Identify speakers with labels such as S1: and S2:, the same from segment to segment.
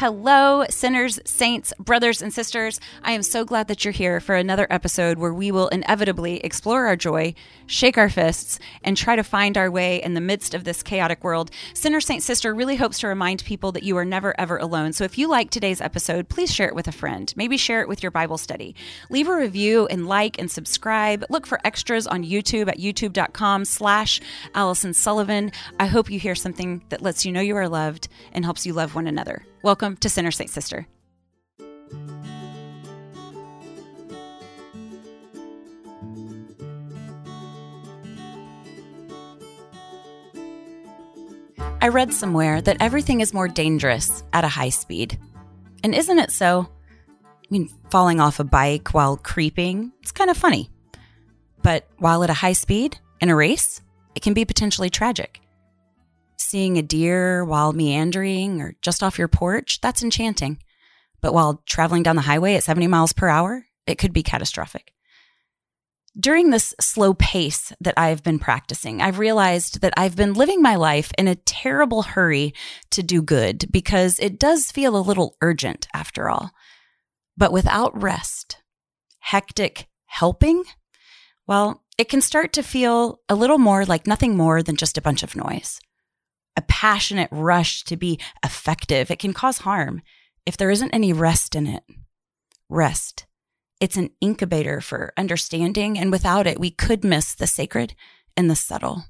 S1: Hello, sinners, saints, brothers, and sisters. I am so glad that you're here for another episode where we will inevitably explore our joy, shake our fists, and try to find our way in the midst of this chaotic world. Sinner, Saint, Sister really hopes to remind people that you are never, ever alone. So if you like today's episode, please share it with a friend. Maybe share it with your Bible study. Leave a review and like and subscribe. Look for extras on YouTube at youtube.com slash Allison Sullivan. I hope you hear something that lets you know you are loved and helps you love one another. Welcome to Sinner Saint Sister. I read somewhere that everything is more dangerous at a high speed. And isn't it so? I mean, falling off a bike while creeping, it's kind of funny. But while at a high speed in a race, it can be potentially tragic. Seeing a deer while meandering or just off your porch, that's enchanting. But while traveling down the highway at 70 miles per hour, it could be catastrophic. During this slow pace that I've been practicing, I've realized that I've been living my life in a terrible hurry to do good because it does feel a little urgent after all. But without rest, hectic helping, well, it can start to feel a little more like nothing more than just a bunch of noise a passionate rush to be effective, it can cause harm if there isn't any rest in it. Rest. It's an incubator for understanding, and without it, we could miss the sacred and the subtle.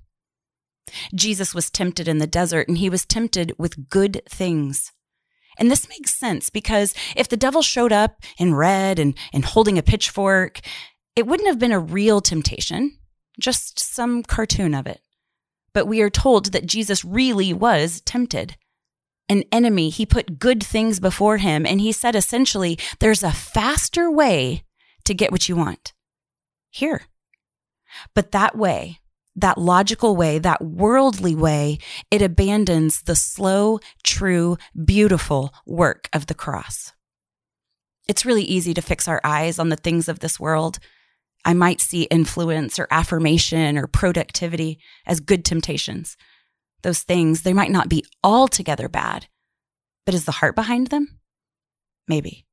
S1: Jesus was tempted in the desert, and he was tempted with good things. And this makes sense because if the devil showed up in red and, and holding a pitchfork, it wouldn't have been a real temptation, just some cartoon of it but we are told that Jesus really was tempted. An enemy, he put good things before him, and he said essentially, there's a faster way to get what you want. Here. But that way, that logical way, that worldly way, it abandons the slow, true, beautiful work of the cross. It's really easy to fix our eyes on the things of this world I might see influence or affirmation or productivity as good temptations. Those things, they might not be altogether bad, but is the heart behind them? Maybe.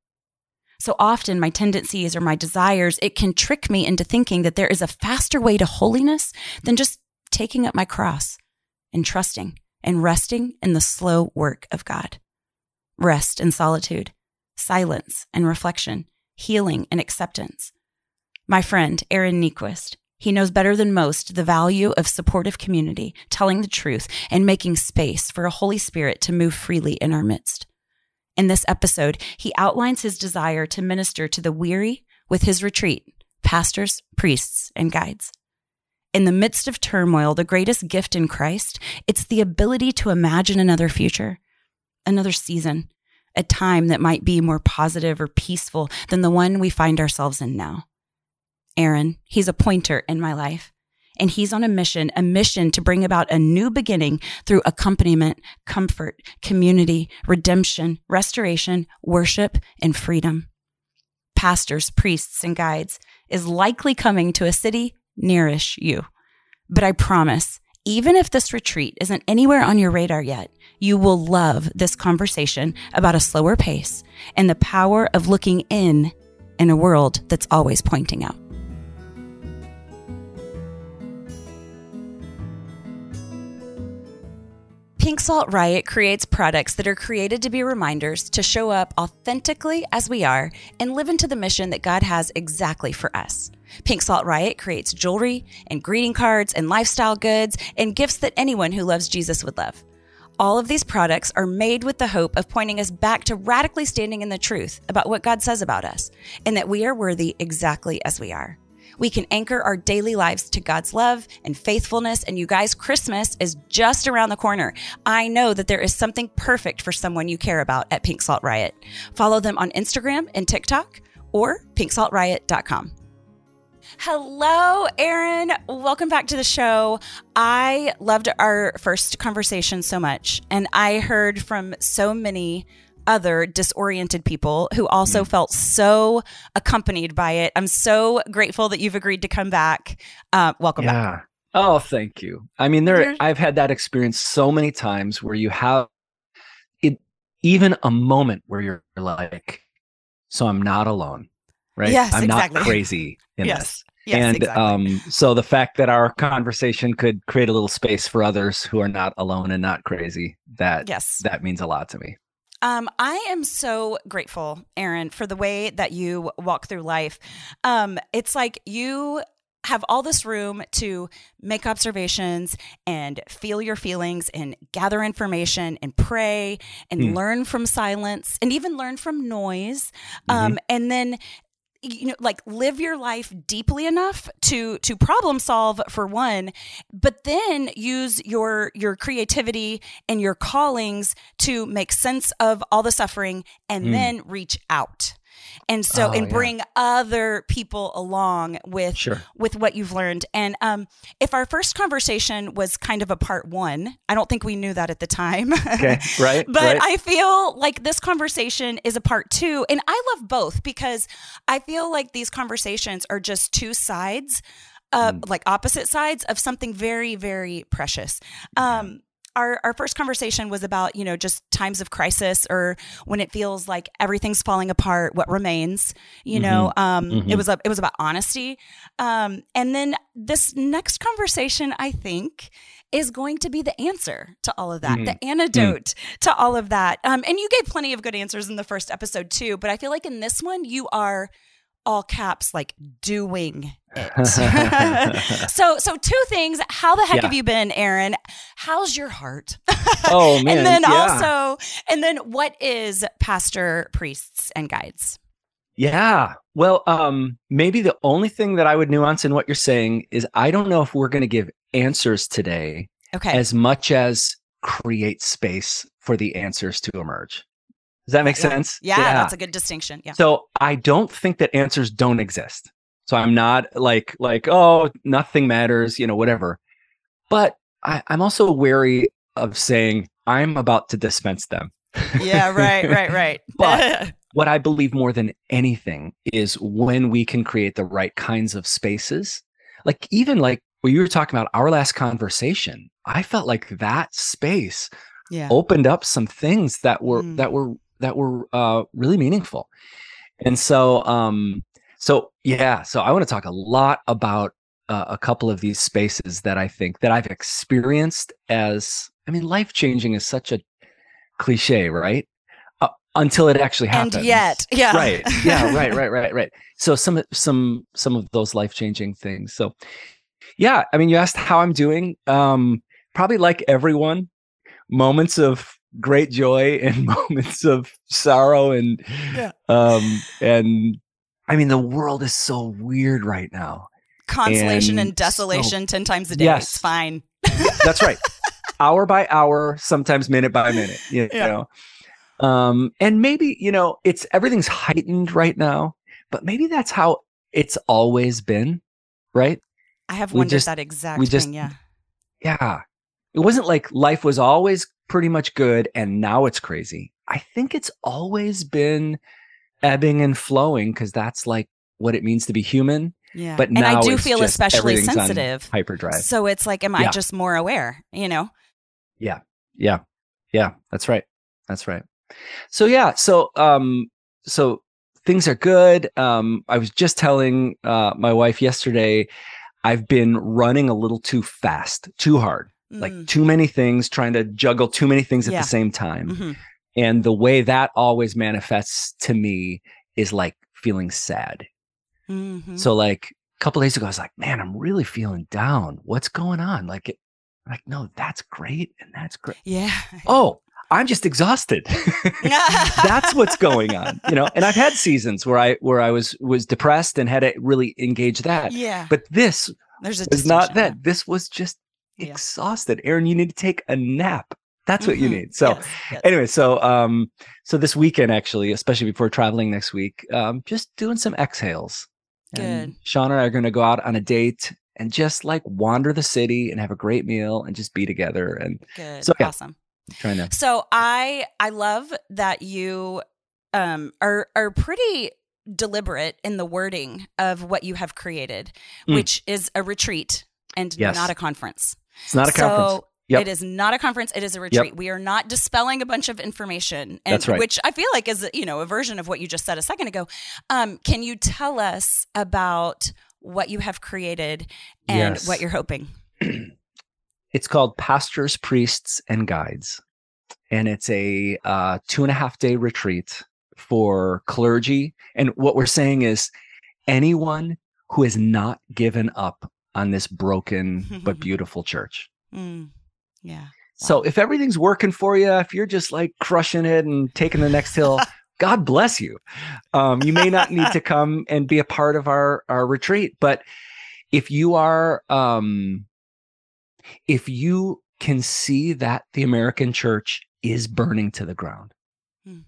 S1: So often, my tendencies or my desires, it can trick me into thinking that there is a faster way to holiness than just taking up my cross and trusting and resting in the slow work of God. Rest and solitude, silence and reflection, healing and acceptance my friend, Aaron Niequist. He knows better than most the value of supportive community, telling the truth, and making space for a Holy Spirit to move freely in our midst. In this episode, he outlines his desire to minister to the weary with his retreat, pastors, priests, and guides. In the midst of turmoil, the greatest gift in Christ, it's the ability to imagine another future, another season, a time that might be more positive or peaceful than the one we find ourselves in now. Aaron. He's a pointer in my life. And he's on a mission, a mission to bring about a new beginning through accompaniment, comfort, community, redemption, restoration, worship, and freedom. Pastors, priests, and guides is likely coming to a city nearish you. But I promise, even if this retreat isn't anywhere on your radar yet, you will love this conversation about a slower pace and the power of looking in in a world that's always pointing out. Pink Salt Riot creates products that are created to be reminders to show up authentically as we are and live into the mission that God has exactly for us. Pink Salt Riot creates jewelry and greeting cards and lifestyle goods and gifts that anyone who loves Jesus would love. All of these products are made with the hope of pointing us back to radically standing in the truth about what God says about us and that we are worthy exactly as we are we can anchor our daily lives to God's love and faithfulness. And you guys, Christmas is just around the corner. I know that there is something perfect for someone you care about at Pink Salt Riot. Follow them on Instagram and TikTok or pinksaltriot.com. Hello, Aaron. Welcome back to the show. I loved our first conversation so much, and I heard from so many other disoriented people who also mm. felt so accompanied by it. I'm so grateful that you've agreed to come back. Uh, welcome yeah. back.
S2: Oh, thank you. I mean, there I've had that experience so many times where you have it even a moment where you're like, so I'm not alone, right?
S1: Yes,
S2: I'm
S1: exactly.
S2: not crazy in
S1: Yes.
S2: this.
S1: Yes,
S2: and
S1: exactly.
S2: um, so the fact that our conversation could create a little space for others who are not alone and not crazy, that
S1: yes.
S2: that means a lot to me.
S1: Um, I am so grateful, Aaron, for the way that you walk through life. Um, it's like you have all this room to make observations and feel your feelings and gather information and pray and
S2: Hmm.
S1: learn from silence and even learn from noise. Um, and then you know like live your life deeply enough to to problem solve for one but then use your your creativity and your callings to make sense of all the suffering and
S2: Mm.
S1: then reach out and so
S2: Oh,
S1: and
S2: yeah.
S1: bring other people along with
S2: Sure.
S1: with what you've learned and um if our first conversation was kind of a part one i don't think we knew that at the time
S2: Okay. Right.
S1: but
S2: right.
S1: I feel like this conversation is a part two. And I love both because I feel like these conversations are just two sides, uh,
S2: Mm.
S1: like opposite sides of something very, very precious. Um, our, our first conversation was about, you know, just times of crisis or when it feels like everything's falling apart, what remains, you know, um,
S2: Mhm.
S1: it was, a, it was about honesty. Um, and then this next conversation, I think, is going to be the answer to all of that,
S2: Mhm.
S1: the antidote to all of that. Um, and you gave plenty of good answers in the first episode too, but I feel like in this one you are all caps like doing it. so so two things. How the heck
S2: Yeah.
S1: have you been, Aaron? How's your heart?
S2: oh man.
S1: and then
S2: yeah.
S1: also and then what is pastor priests and guides?
S2: Yeah. Well, um, maybe the only thing that I would nuance in what you're saying is I don't know if we're going to give answers today
S1: Okay.
S2: as much as create space for the answers to emerge. Does that make
S1: Yeah.
S2: sense?
S1: yeah, that's a good distinction. Yeah.
S2: So I don't think that answers don't exist. So I'm not like like oh nothing matters, you know, whatever. But I, I'm also wary of saying I'm about to dispense them.
S1: Yeah, right, right, right.
S2: But- what I believe more than anything is when we can create the right kinds of spaces. Like even like when you were talking about our last conversation, I felt like that space
S1: yeah.
S2: opened up some things that were
S1: Mm.
S2: that were that were uh, really meaningful. And so um so yeah, so I want to talk a lot about uh, a couple of these spaces that I think that I've experienced as I mean life changing is such a cliche, right? Uh, until it actually happens.
S1: and yet, yeah.
S2: Right. Yeah, right, right, right, right. So some some some of those life-changing things. So yeah, I mean you asked how I'm doing. Um probably like everyone, moments of great joy and moments of sorrow and
S1: Yeah.
S2: um and I mean the world is so weird right now.
S1: Consolation and,
S2: And
S1: desolation 10 times a day.
S2: Yes.
S1: It's fine.
S2: That's right. hour by hour, sometimes minute by minute, you
S1: Yeah.
S2: know. Um, and maybe, you know, it's everything's heightened right now, but maybe that's how it's always been, right?
S1: I have
S2: We
S1: wondered
S2: just-
S1: that exact
S2: we just-
S1: thing. Yeah.
S2: Yeah. It wasn't like life was always pretty much good and now it's crazy. I think it's always been ebbing and flowing because that's like what it means to be human.
S1: Yeah.
S2: But
S1: and I do feel especially sensitive.
S2: Hyperdrive.
S1: So it's like, am I just more aware? You know?
S2: Yeah. Yeah. Yeah. That's right. That's right. So yeah. So um so things are good. Um I was just telling uh my wife yesterday I've been running a little too fast, too hard. Like
S1: Mm,
S2: too many things, trying to juggle too many things at
S1: Yeah.
S2: the same time.
S1: mhm.
S2: And the way that always manifests to me is like feeling sad.
S1: Mhm.
S2: So like a couple days ago I was like, "Man, I'm really feeling down. What's going on?" Like it like no, that's great and that's great
S1: yeah.
S2: oh i'm just exhausted that's what's going on you know and i've had seasons where i where i was was depressed and had to really engage that
S1: Yeah.
S2: but this
S1: There's a
S2: was not that this was just
S1: Yeah.
S2: exhausted aaron you need to take a nap that's what you
S1: Mhm.
S2: need so
S1: Yes, yes.
S2: anyway so um so this weekend actually especially before traveling next week um just doing some exhales and
S1: Good.
S2: Shauna and i are going to go out on a date and just like wander the city and have a great meal and just be together and
S1: Good.
S2: so, yeah.
S1: Awesome.
S2: trying to
S1: So I I love that you um are are pretty deliberate in the wording of what you have created,
S2: Mm.
S1: which is a retreat and
S2: Yes.
S1: not a conference.
S2: It's not a
S1: so
S2: conference Yep.
S1: It is not a conference. It is a retreat. We are not dispelling a bunch of information, and,
S2: That's right.
S1: which I feel like is you know a version of what you just said a second ago. Um, can you tell us about what you have created and
S2: Yes.
S1: what you're hoping?
S2: It's called Pastors, Priests, and Guides. And it's a uh, two and a half day retreat for clergy. And what we're saying is anyone who has not given up on this broken but beautiful church.
S1: Mm, yeah.
S2: So if everything's working for you, if you're just like crushing it and taking the next hill, God bless you. Um, you may not need to come and be a part of our our retreat, but if you are, um, if you can see that the American church is burning to the ground,
S1: Hmm.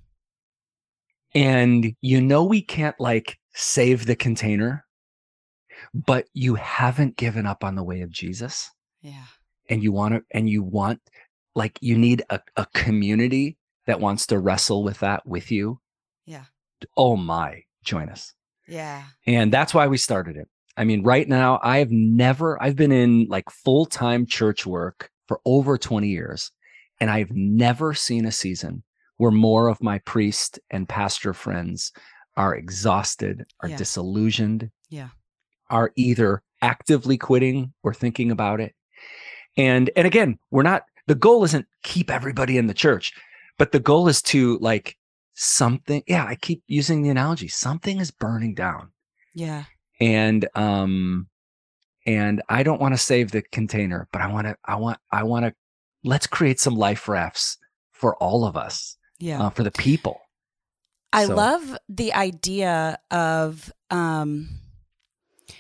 S2: and you know we can't like save the container, but you haven't given up on the way of Jesus
S1: Yeah.
S2: and you want to and you want like you need a, a community that wants to wrestle with that with you
S1: Yeah.
S2: oh my join us
S1: Yeah.
S2: and that's why we started it i mean right now i've never i've been in like full-time church work for over 20 years and i've never seen a season where more of my priest and pastor friends are exhausted are
S1: Yeah.
S2: disillusioned
S1: Yeah.
S2: Are either actively quitting or thinking about it. And and again, we're not the goal isn't keep everybody in the church, but the goal is to like something yeah, I keep using the analogy, something is burning down.
S1: Yeah.
S2: And um and I don't want to save the container, but I want to I want I want to let's create some life rafts for all of us,
S1: Yeah.
S2: uh, for the people.
S1: I
S2: So-
S1: love the idea of, um,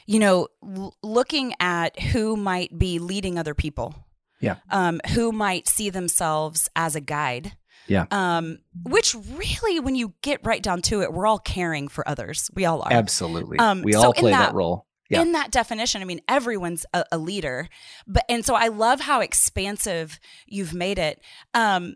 S1: you know, l- looking at who might be leading other people.
S2: Yeah.
S1: Um, who might see themselves as a guide.
S2: Yeah.
S1: Um, which really, when you get right down to it, we're all caring for others. We all are.
S2: Absolutely.
S1: Um,
S2: we
S1: so
S2: all play that,
S1: that-
S2: role. Yeah.
S1: in that definition i mean everyone's a, a leader but and so i love how expansive you've made it um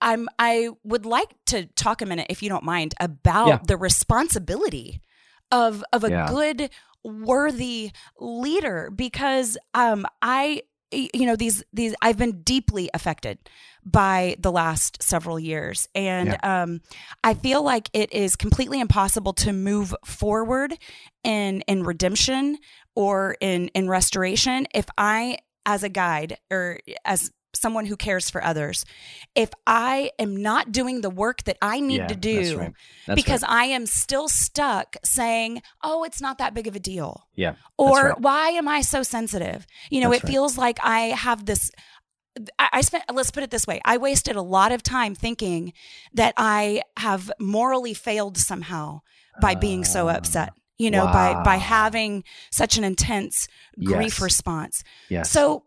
S1: i'm i would like to talk a minute if you don't mind about
S2: Yeah.
S1: the responsibility of of a
S2: Yeah.
S1: good worthy leader because um i you know these these i've been deeply affected by the last several years. And um i feel like it is completely impossible to move forward in in redemption or in in restoration if i as a guide or as someone who cares for others if i am not doing the work that i need
S2: Yeah,
S1: to
S2: that's
S1: do
S2: right. That's
S1: because
S2: right.
S1: I am still stuck saying, "Oh, it's not that big of a deal."
S2: Yeah,
S1: Or
S2: right.
S1: why am I so sensitive? You know,
S2: That's
S1: it feels like I have this I spent let's put it this way. I wasted a lot of time thinking that I have morally failed somehow by being so
S2: Ah,
S1: upset. You know, by by having such an intense grief
S2: Yes.
S1: response.
S2: yes.
S1: So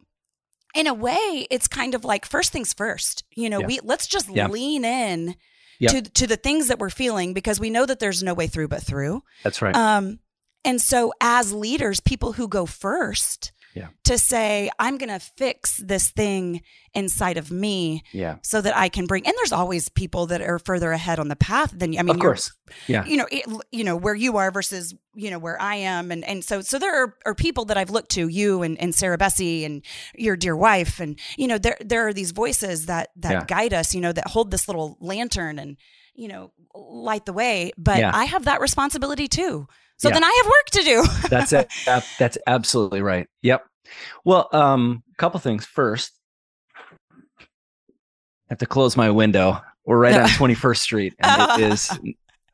S1: in a way, it's kind of like first things first. You know,
S2: Yeah.
S1: we let's just
S2: Yeah.
S1: lean in
S2: Yep.
S1: to to the things that we're feeling because we know that there's no way through but through.
S2: that's right.
S1: Um, and so as leaders, people who go first
S2: Yeah.
S1: to say, I'm going to fix this thing inside of me
S2: yeah.
S1: so that I can bring, and there's always people that are further ahead on the path than you. I mean,
S2: of course. Yeah.
S1: you know, it, you know where you are versus you know where I am, and and so so there are, are people that I've looked to, you and, and Sarah Bessey and your dear wife, and you know there there are these voices that that
S2: Yeah.
S1: guide us, you know, that hold this little lantern and you know light the way. But
S2: Yeah.
S1: I have that responsibility too. So
S2: Yeah.
S1: then I have work to do.
S2: That's it. That's absolutely right. Yep. Well, um, a couple things. First, I have to close my window. We're right on 21st Street, and it is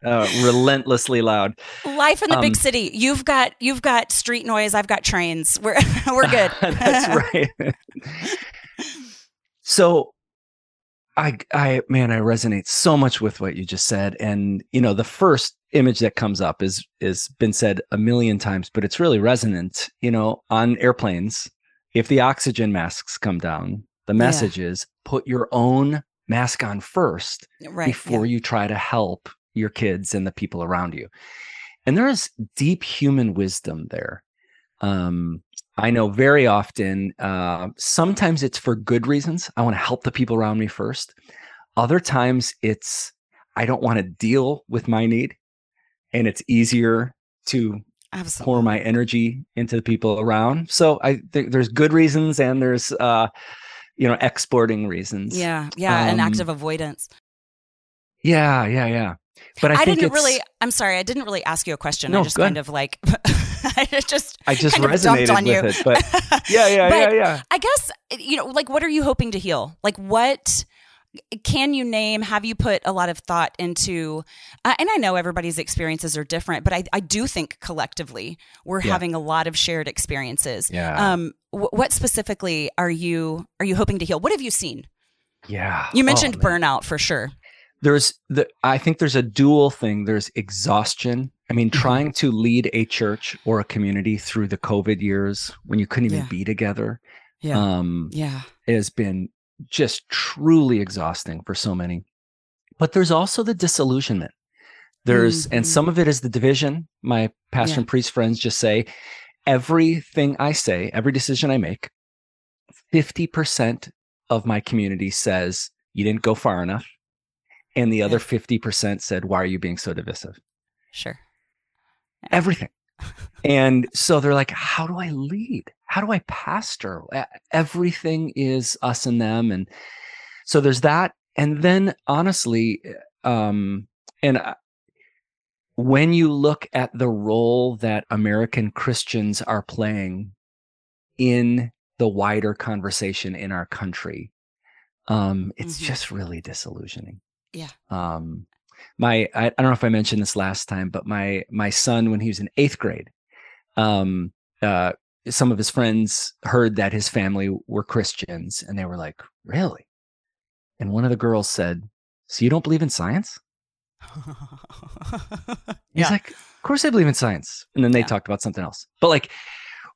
S2: uh, relentlessly loud.
S1: Life in the big
S2: Um,
S1: city. You've got you've got street noise. I've got trains. We're we're good.
S2: That's right. so I I man, I resonate so much with what you just said. And you know, the first image that comes up is is been said a million times, but it's really resonant. You know, on airplanes, if the oxygen masks come down, the message is put your own mask on first
S1: right.
S2: before you try to help your kids and the people around you. And there is deep human wisdom there. Um, I know very often, uh, sometimes it's for good reasons. I want to help the people around me first. Other times it's, I don't want to deal with my need. And it's easier to
S1: Absolutely.
S2: pour my energy into the people around. So I think there's good reasons and there's, uh, you know, exporting reasons.
S1: Yeah, yeah, an act
S2: Um,
S1: of avoidance.
S2: Yeah, yeah, yeah. But I,
S1: I, didn't really. I'm sorry, I didn't really ask you a question. I
S2: No,
S1: just kind of like, I just,
S2: I just
S1: kind
S2: resonated
S1: dumped on
S2: with
S1: you.
S2: it. But yeah, yeah,
S1: But
S2: yeah, yeah.
S1: I guess you know, like, what are you hoping to heal? Like, what can you name? Have you put a lot of thought into? Uh, and I know everybody's experiences are different, but I, I do think collectively we're
S2: Yeah.
S1: having a lot of shared experiences.
S2: Yeah.
S1: Um, wh- what specifically are you are you hoping to heal? What have you seen?
S2: Yeah.
S1: You
S2: Oh,
S1: mentioned
S2: man.
S1: burnout for sure.
S2: there's the i think there's a dual thing there's exhaustion i mean
S1: Mhm.
S2: trying to lead a church or a community through the covid years when you couldn't even
S1: Yeah.
S2: be together
S1: Yeah.
S2: um
S1: yeah.
S2: has been just truly exhausting for so many. But there's also the disillusionment. There's and
S1: Mhm.
S2: some of it is the division. My pastor
S1: Yeah.
S2: and priest friends just say everything i say every decision i make 50% of my community says you didn't go far enough and the other 50% said why are you being so divisive
S1: Sure.
S2: everything and so they're like how do i lead? How do i pastor? Everything is us and them. And so there's that. And then honestly um and I- when you look at the role that american christians are playing in the wider conversation in our country um it's
S1: Mhm.
S2: just really disillusioning.
S1: Yeah.
S2: um my I, I don't know if i mentioned this last time but my my son when he was in eighth grade um uh some of his friends heard that his family were christians and they were like really and one of the girls said so you don't believe in science he's
S1: yeah.
S2: like of course i believe in science and then they
S1: Yeah.
S2: talked about something else but like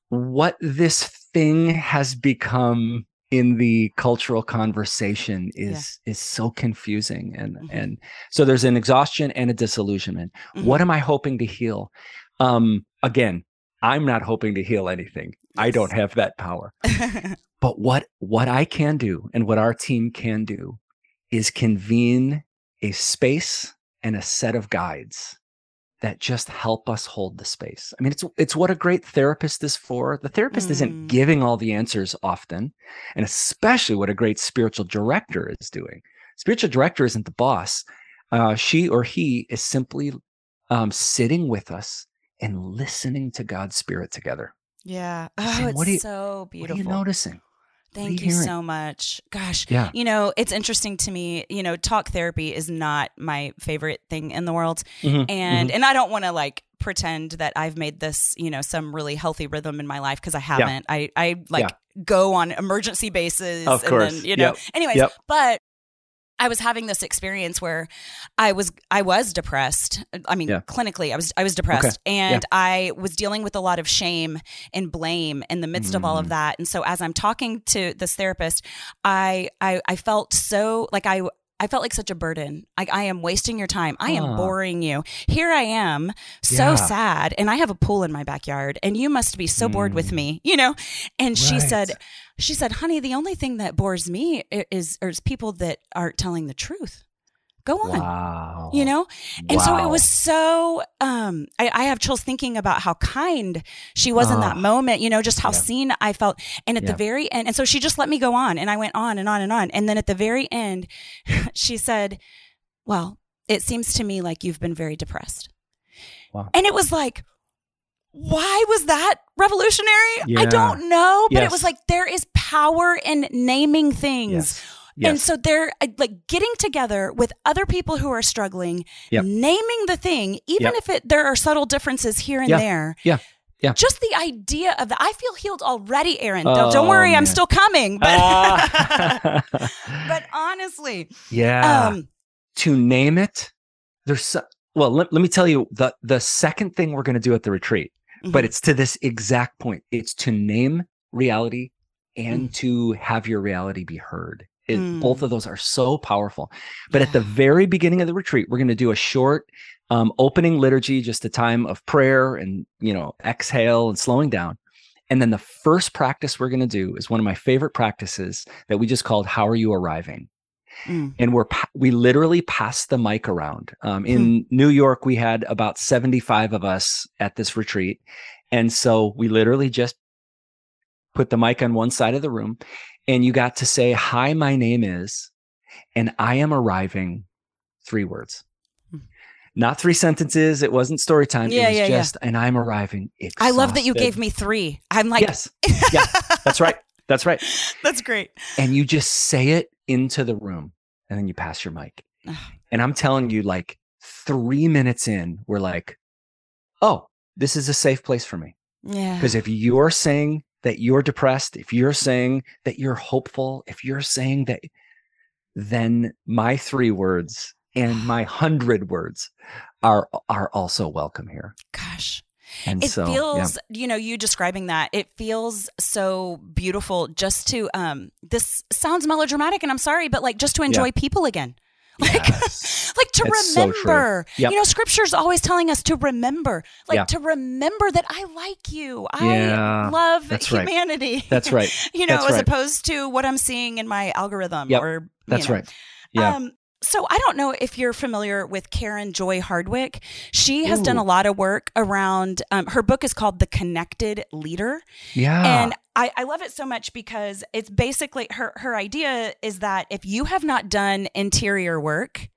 S2: what this thing has become in the cultural conversation is is so confusing and
S1: Mhm.
S2: and so there's an exhaustion and a disillusionment.
S1: Mhm.
S2: what am i hoping to heal? Um again i'm not hoping to heal anything. I don't have that power. But what what i can do and what our team can do is convene a space and a set of guides that just help us hold the space i mean it's it's what a great therapist is for the therapist
S1: Mm.
S2: isn't giving all the answers often and especially what a great spiritual director is doing spiritual director isn't the boss uh, she or he is simply um, sitting with us and listening to god's spirit together
S1: yeah. Oh,
S2: saying,
S1: it's
S2: what you-
S1: so
S2: what
S1: beautiful.
S2: are you noticing
S1: Thank
S2: you
S1: so much. Gosh.
S2: yeah
S1: You know, it's interesting to me, you know, talk therapy is not my favorite thing in the world.
S2: Mhm,
S1: And and I don't want to like pretend that I've made this, you know, some really healthy rhythm in my life because I haven't. I I like go on emergency basis
S2: Of
S1: and
S2: course.
S1: then, you know.
S2: Yep.
S1: Anyways,
S2: Yep.
S1: but I was having this experience where I was I was depressed. I mean,
S2: Yeah.
S1: clinically, I was I was depressed, and I was dealing with a lot of shame and blame in the midst of all of
S2: Mm.
S1: that. And so, as I'm talking to this therapist, I I, I felt so like I. I felt like such a burden. Like I am wasting your time. I am
S2: Huh.
S1: boring you. Here I am, so
S2: Yeah.
S1: sad, and I have a pool in my backyard, and you must be so bored with
S2: Mm.
S1: me, you know. And she said, she said, "Honey, the only thing that bores me is is people that aren't telling the truth. Go on."
S2: wow
S1: You know, and so it was so. Um, I, I have chills thinking about how kind she was in that
S2: Ah.
S1: moment. You know, just how
S2: Yeah.
S1: seen I felt. And at
S2: Yeah.
S1: the very end, and so she just let me go on, and I went on and on and on. And then at the very end, she said, "Well, it seems to me like you've been very depressed."
S2: Wow.
S1: And it was like, why was that revolutionary? I don't know, but it was like there is power in naming things.
S2: yes
S1: And so they're uh, like getting together with other people who are struggling,
S2: Yep.
S1: naming the thing, even
S2: Yep.
S1: if it there are subtle differences here and
S2: Yeah.
S1: there.
S2: Yeah. Yeah.
S1: Just the idea of that. I feel healed already, Aaron.
S2: Oh,
S1: Don't- worry, I'm still coming. But
S2: Ah.
S1: but honestly,
S2: yeah
S1: um,
S2: to name it there's so, well let, let me tell you the the second thing we're going to do at the retreat but
S1: mhm.
S2: it's to this exact point. It's to name reality and to have your reality be heard. It,
S1: Mm.
S2: both of those are so powerful. But at the very beginning of the retreat we're going to do a short um, opening liturgy just a time of prayer and you know exhale and slowing down. And then the first practice we're going to do is one of my favorite practices that we just called how are you arriving
S1: Mm.
S2: and we're we literally passed the mic around. Um, in
S1: Hmm.
S2: New York, we had about seventy five of us at this retreat, and so we literally just put the mic on one side of the room, and you got to say, Hi, my name is, and I am arriving, three words.
S1: Hmm.
S2: Not three sentences. It wasn't story time.
S1: Yeah,
S2: it was
S1: yeah, yeah.
S2: just, and I'm arriving.
S1: I love that you gave me three. I'm like,
S2: yes. Yeah, that's right. That's right.
S1: That's great.
S2: And you just say it into the room and then you pass your mic. And I'm telling you, like three minutes in, we're like, oh, this is a safe place for me.
S1: Yeah.
S2: Because if you're saying that you're depressed, if you're saying that you're hopeful, if you're saying that, then my three words and my hundred words are are also welcome here.
S1: Gosh.
S2: And
S1: it
S2: so, yeah.
S1: feels you know you describing that it feels so beautiful just to um this sounds melodramatic and i'm sorry but like just to enjoy people again like
S2: Yes.
S1: like to
S2: It's so
S1: remember
S2: Yep.
S1: you know scripture's always telling us to remember like
S2: Yeah.
S1: to remember that i like you
S2: Yeah,
S1: i love
S2: that's right.
S1: humanity
S2: That's right.
S1: you know
S2: That's
S1: as
S2: right.
S1: opposed to what i'm seeing in my algorithm
S2: Yep.
S1: or you
S2: That's
S1: know.
S2: right. Yeah.
S1: Um, so I don't know if you're familiar with Karen Joy Hardwick. She has done a lot of work around. Um, her book is called The Connected Leader,
S2: yeah.
S1: and I, I love it so much because it's basically her her idea is that if you have not done interior work.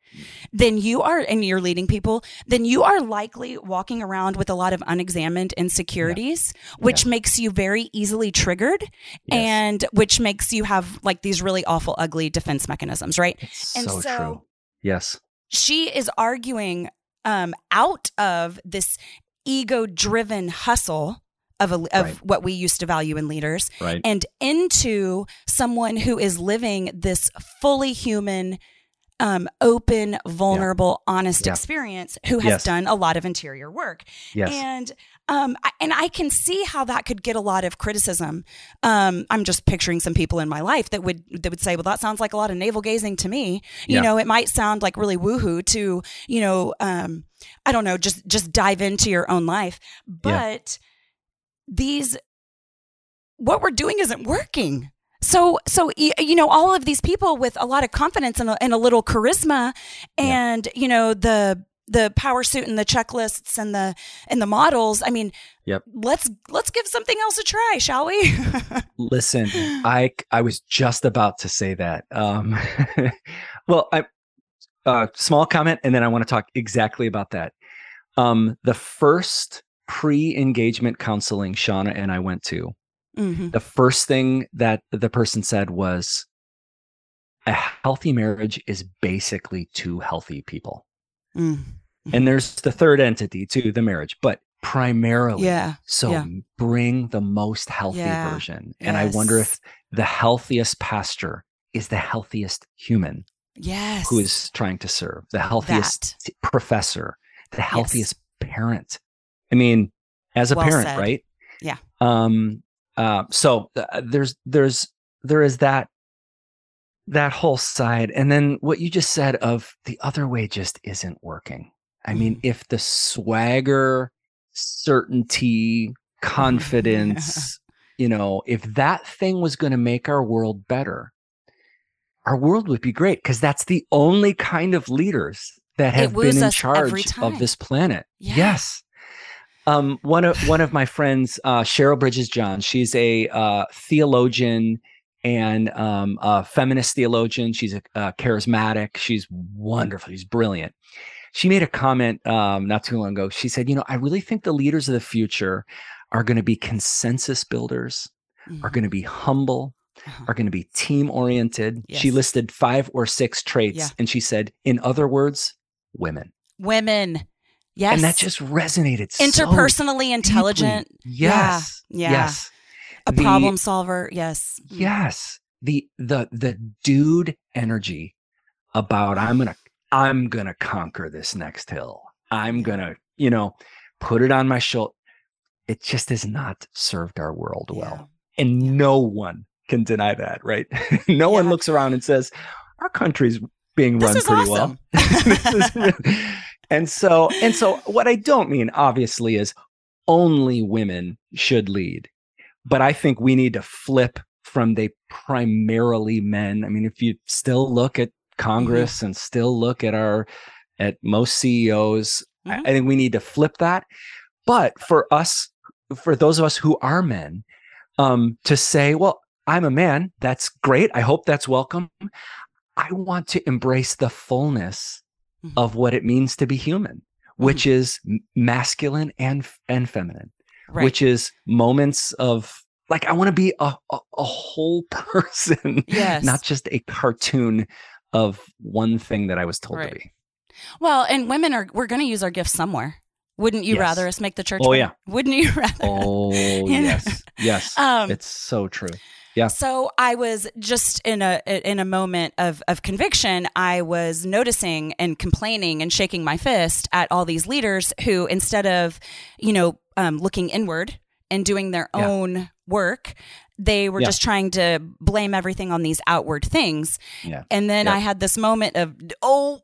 S1: Then you are, and you're leading people, then you are likely walking around with a lot of unexamined insecurities, which makes you very easily triggered
S2: Yes.
S1: and which makes you have like these really awful, ugly defense mechanisms, right?
S2: It's
S1: and
S2: so,
S1: so-
S2: true. Yes.
S1: she is arguing um, out of this ego driven hustle of, a, of
S2: Right.
S1: what we used to value in leaders
S2: Right.
S1: and into someone who is living this fully human um, open vulnerable honest
S2: Yeah.
S1: experience who has
S2: Yes.
S1: done a lot of interior work
S2: yes.
S1: and um, I, and I can see how that could get a lot of criticism. Um, I'm just picturing some people in my life that would that would say, "Well, that sounds like a lot of navel gazing to me." You
S2: Yeah.
S1: know, it might sound like really woohoo to you know, um, I don't know, just just dive into your own life. But these, what we're doing isn't working. So, so you know, all of these people with a lot of confidence and a, and a little charisma,
S2: Yeah.
S1: and you know the the power suit and the checklists and the and the models. I mean,
S2: Yep.
S1: Let's let's give something else a try, shall we?
S2: Listen, I I was just about to say that. Um, well, I uh, small comment, and then I want to talk exactly about that. Um, the first pre-engagement counseling Shauna and I went to,
S1: Mhm.
S2: the first thing that the person said was, "A healthy marriage is basically two healthy people."
S1: Mm.
S2: And there's the third entity to the marriage, but primarily
S1: Yeah.
S2: So
S1: Yeah.
S2: bring the most healthy
S1: Yeah.
S2: version. And I wonder if the healthiest pastor is the healthiest human
S1: Yes.
S2: who is trying to serve, the healthiest t- professor, the healthiest parent. I mean, as a
S1: Well
S2: parent,
S1: said.
S2: right?
S1: Yeah.
S2: Um uh, so uh, there's there's there is that that whole side and then what you just said of the other way just isn't working. I mean,
S1: Mhm.
S2: if the swagger, certainty, confidence, you know, if that thing was going to make our world better, our world would be great because that's the only kind of leaders that have been in charge of this planet.
S1: Yeah.
S2: Yes. Um, one of one of my friends, uh, Cheryl Bridges Johns, she's a uh, theologian and um, a feminist theologian. She's a, uh charismatic. She's wonderful. She's brilliant. She made a comment um, not too long ago. She said, "You know, I really think the leaders of the future are going to be consensus builders, are
S1: Mhm.
S2: going to be humble,
S1: Uh-huh.
S2: are going to be team oriented." She listed five or six traits,
S1: Yeah.
S2: and she said, "In other words, women."
S1: women. Yes.
S2: And that just resonated. so
S1: interpersonally intelligent.
S2: deeply. Yes.
S1: yeah.
S2: Yes.
S1: A
S2: The-
S1: problem solver. Yes. Mm.
S2: Yes. The the the dude energy about I'm gonna I'm gonna conquer this next hill. I'm gonna, you know, put it on my shoulder. It just has not served our world well. And
S1: Yeah.
S2: no one can deny that, right? no one looks around and says, our country's being
S1: This
S2: run pretty
S1: awesome.
S2: well. Is and so and so what I don't mean obviously is only women should lead. But I think we need to flip from they primarily men. I mean, if you still look at Congress and still look at our at most CEOs, I-
S1: Mhm.
S2: I think we need to flip that. But for us, for those of us who are men, um, to say, well, I'm a man. That's great. I hope that's welcome. I want to embrace the fullness
S1: Mhm.
S2: of what it means to be human, which
S1: Mm-hmm.
S2: is masculine and and feminine,
S1: Right.
S2: which is moments of like I want to be a, a a whole person,
S1: Yes.
S2: not just a cartoon of one thing that I was told
S1: Right.
S2: to be.
S1: well, and women are we're going to use our gifts somewhere. Wouldn't you
S2: Yes.
S1: rather us make the church?
S2: Oh,
S1: better?
S2: yeah.
S1: Wouldn't you rather?
S2: Oh
S1: You know?
S2: yes, yes,
S1: Um,
S2: it's so true. Yeah.
S1: So I was just in a in a moment of of conviction. I was noticing and complaining and shaking my fist at all these leaders who, instead of, you know, um, looking inward and doing their
S2: Yeah.
S1: own work, they were
S2: Yeah.
S1: just trying to blame everything on these outward things.
S2: Yeah.
S1: And then. I had this moment of, oh.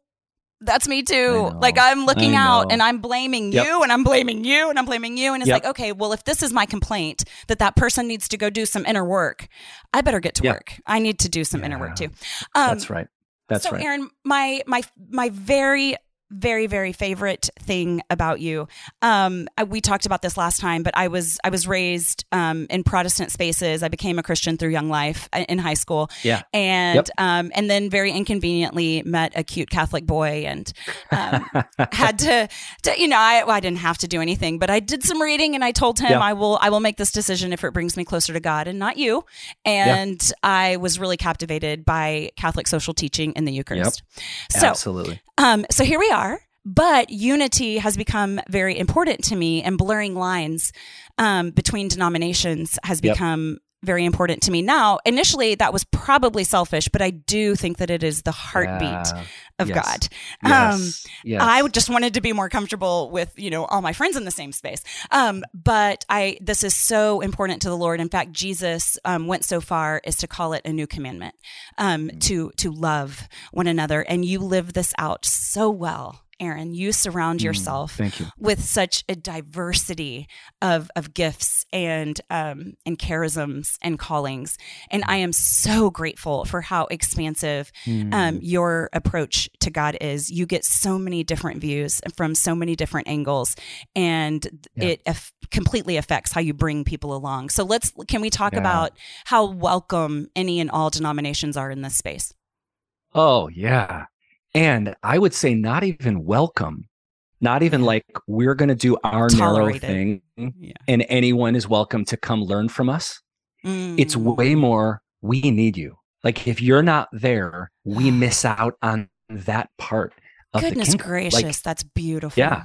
S1: That's me too. Like I'm looking out and I'm blaming
S2: Yep.
S1: you and I'm blaming you and I'm blaming you. And it's
S2: Yep.
S1: like, okay, well, if this is my complaint that that person needs to go do some inner work, I better get to
S2: Yeah.
S1: work. I need to do some inner work too. Um,
S2: That's right. That's
S1: so,
S2: right.
S1: Aaron, my my my very very very favorite thing about you um I, we talked about this last time but i was i was raised um in protestant spaces i became a christian through young life uh, in high school
S2: Yeah.
S1: and
S2: Yep.
S1: um and then very inconveniently met a cute catholic boy and um had to, to you know I, well, I didn't have to do anything but i did some reading and i told him
S2: Yeah.
S1: i will i will make this decision if it brings me closer to god and not you and i was really captivated by catholic social teaching in the eucharist so
S2: Absolutely.
S1: um so here we are but unity has become very important to me and blurring lines um, between denominations has
S2: Yep.
S1: become very important to me now initially that was probably selfish but i do think that it is the heartbeat
S2: Yeah.
S1: Of
S2: Yes.
S1: god
S2: Yes.
S1: um,
S2: yes.
S1: I just wanted to be more comfortable with, you know, all my friends in the same space. Um, but I, this is so important to the Lord. In fact, Jesus um, went so far as to call it a new commandment, um,
S2: Mm.
S1: to to love one another, and you live this out so well, Aaron. You surround
S2: Mm,
S1: yourself
S2: Thank you.
S1: with such a diversity of of gifts and um, and charisms and callings, and I am so grateful for how expansive
S2: Mm.
S1: um, your approach to God is. You get so many different views from so many different angles, and
S2: Yeah.
S1: it aff- completely affects how you bring people along. So let's can we talk
S2: Yeah.
S1: about how welcome any and all denominations are in this space?
S2: Oh, yeah. And I would say not even welcome, not even like we're going to do our narrow thing
S1: Yeah,
S2: and anyone is welcome to come learn from us. It's
S1: Mm.
S2: way more, we need you. Like if you're not there, we miss out on that part of
S1: goodness gracious,
S2: Like,
S1: that's beautiful.
S2: Yeah.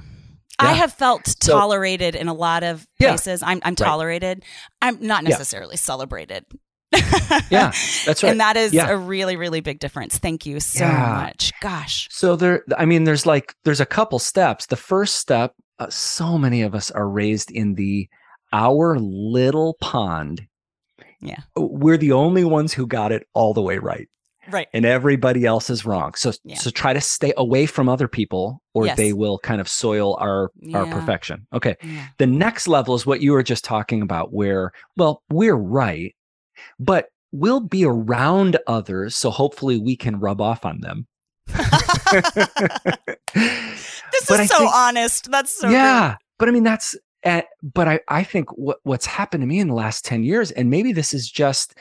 S1: I have felt
S2: So-
S1: tolerated in a lot of
S2: Yeah.
S1: places. I'm I'm
S2: Right.
S1: tolerated. I'm not
S2: Yeah.
S1: necessarily celebrated.
S2: Yeah, that's right.
S1: And that is
S2: Yeah.
S1: a really, really big difference. Thank you so
S2: Yeah.
S1: much. Gosh.
S2: So there, I mean, there's like there's a couple steps. The first step, uh, so many of us are raised in the our little pond.
S1: Yeah.
S2: we're the only ones who got it all the way right,
S1: Right.
S2: and everybody else is wrong. So,
S1: Yeah.
S2: so try to stay away from other people, or
S1: Yes.
S2: they will kind of soil our our perfection. Okay. The next level is what you were just talking about, where well, we're right, but we'll be around others, so hopefully we can rub off on them.
S1: This
S2: But
S1: is
S2: I
S1: so
S2: think-
S1: honest. That's so
S2: yeah but i mean that's uh, but i i think what what's happened to me in the last 10 years and maybe this is just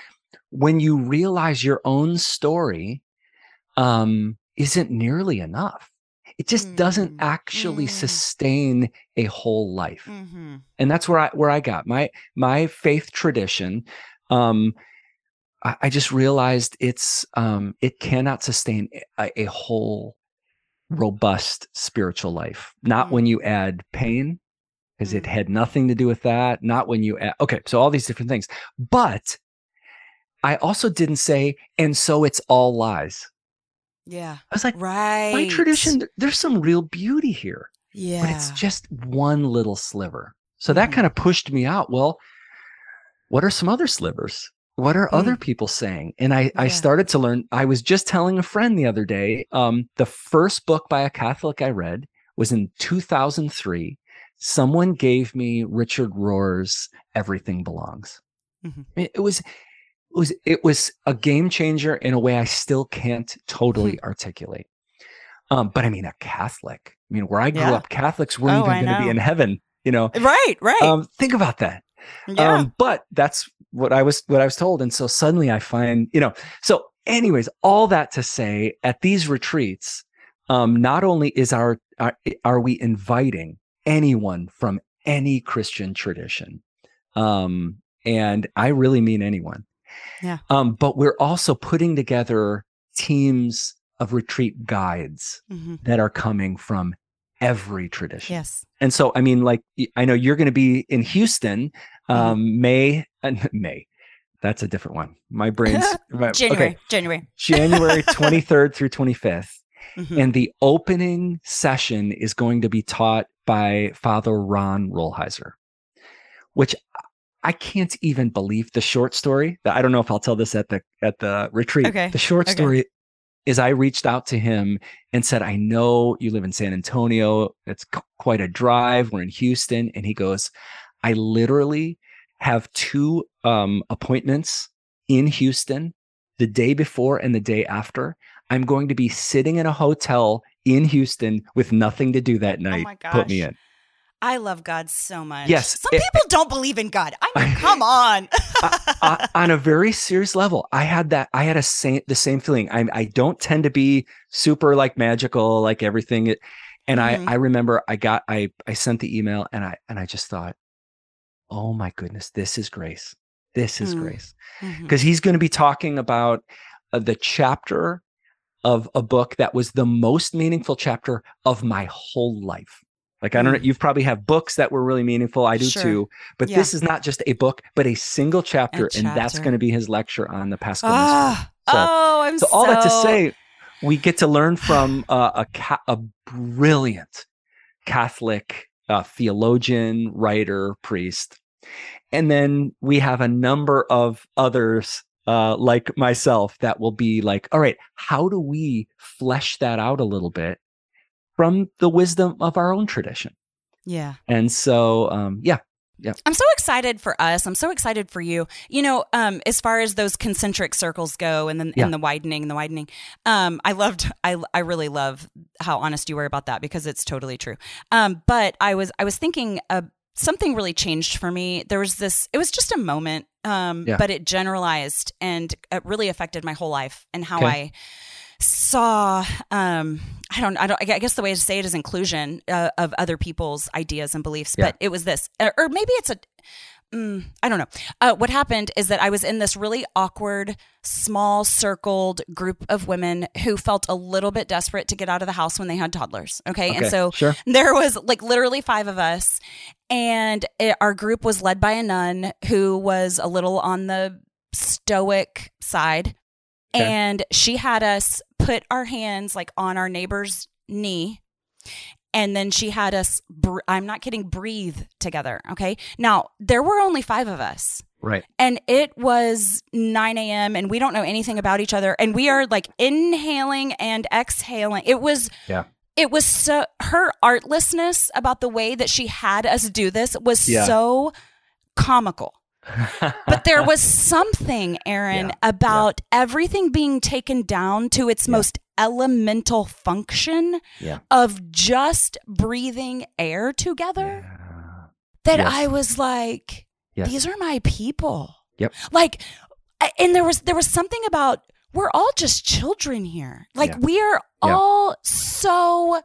S2: when you realize your own story um isn't nearly enough it just doesn't
S1: Mm,
S2: actually
S1: mm.
S2: sustain a whole life
S1: good. hmm
S2: and that's where i where i got my my faith tradition um I, I just realized it's um it cannot sustain a, a whole robust spiritual life not when you add pain because it
S1: Mm.
S2: had nothing to do with that not when you add okay so all these different things but i also didn't say and so it's all lies
S1: Yeah.
S2: i was like
S1: Right.
S2: my tradition there's some real beauty here
S1: Yeah.
S2: but it's just one little sliver. So that
S1: Mhm.
S2: kind of pushed me out. Well, what are some other slivers? What are other people saying? And I, I started to learn. I was just telling a friend the other day. Um, the first book by a Catholic I read was in 2003. Someone gave me Richard Rohr's "Everything Belongs."
S1: Mhm.
S2: It, was, it was, it was a game changer in a way I still can't totally articulate. Um, but I mean, a Catholic. I mean, where I grew
S1: Yeah.
S2: up, Catholics weren't
S1: Oh,
S2: even going to be in heaven. You know,
S1: right. Right.
S2: um, think about that.
S1: Yeah.
S2: Um, but that's what I was what I was told. And so suddenly I find, you know, so anyways, all that to say at these retreats, um, not only is our, our are we inviting anyone from any Christian tradition. Um, and I really mean anyone.
S1: Yeah.
S2: Um, but we're also putting together teams of retreat guides
S1: hmm
S2: that are coming from every tradition.
S1: Yes.
S2: And so, I mean, like, I know you're going to be in Houston,
S1: Mm-hmm.
S2: um, May, uh, May. That's a different one. My brain's my-
S1: January.
S2: Okay,
S1: January.
S2: January 23rd through 25th.
S1: Mhm.
S2: And the opening session is going to be taught by Father Ron Rolheiser, which I can't even believe the short story. I don't know if I'll tell this at the at the retreat.
S1: Okay,
S2: The short
S1: okay.
S2: story is I reached out to him and said, "I know you live in San Antonio. It's quite a drive. We're in Houston." And he goes, "I literally have two um, appointments in Houston the day before and the day after. I'm going to be sitting in a hotel in Houston with nothing to do that night.
S1: Oh my
S2: Put me in."
S1: I love God so much.
S2: Yes,
S1: Some
S2: it-
S1: people don't believe in God. I mean, come on.
S2: uh, on a very serious level i had that i had a same the same feeling i i don't tend to be super like magical like everything it- and
S1: Mhm.
S2: i i remember i got i i sent the email and i and i just thought oh my goodness this is grace this is
S1: Mm.
S2: grace because he's going to be talking about uh, the chapter of a book that was the most meaningful chapter of my whole life like i don't know
S1: Mm.
S2: you've probably have books that were really meaningful i do
S1: Sure.
S2: too but
S1: Yeah.
S2: this is not just a book but a single chapter, and that's going to be his lecture on the paschal mystery
S1: Ah,
S2: So-
S1: oh, I'm
S2: so so all that to say we get to learn from uh, a ca- a brilliant catholic uh, theologian writer priest and then we have a number of others uh, like myself that will be like all right how do we flesh that out a little bit from the wisdom of our own tradition
S1: Yeah.
S2: and so um, yeah
S1: I'm so excited for us. I'm so excited for you. You know, um, as far as those concentric circles go, and then
S2: Yeah.
S1: and the widening and the widening. Um, I loved. I I really love how honest you were about that because it's totally true. Um, but I was I was thinking uh, something really changed for me. There was this. It was just a moment. Um,
S2: Yeah.
S1: but it generalized and it really affected my whole life and how
S2: Okay.
S1: I saw um i don't i don't i guess the way to say it is inclusion uh, of other people's ideas and beliefs.
S2: Yeah.
S1: but it was this or maybe it's a mm, i don't know. Uh, what happened is that i was in this really awkward small circled group of women who felt a little bit desperate to get out of the house when they had toddlers okay, and so
S2: sure.
S1: there was like literally five of us and it, our group was led by a nun who was a little on the stoic side.
S2: Okay.
S1: and she had us put our hands like on our neighbor's knee and then she had us br- i'm not kidding breathe together okay now there were only five of us
S2: right
S1: and it was 9 a.m. and we don't know anything about each other and we are like inhaling and exhaling it was
S2: Yeah.
S1: it was so her artlessness about the way that she had us do this was
S2: Yeah.
S1: so comical but there was something aaron
S2: Yeah,
S1: about everything being taken down to its
S2: Yeah.
S1: most elemental function
S2: Yeah.
S1: of just breathing air together
S2: Yeah.
S1: that
S2: Yes.
S1: i was like
S2: Yes.
S1: these are my people.
S2: Yep.
S1: Like, and there was there was something about we're all just children here. Like
S2: Yeah.
S1: we are
S2: Yeah.
S1: all so,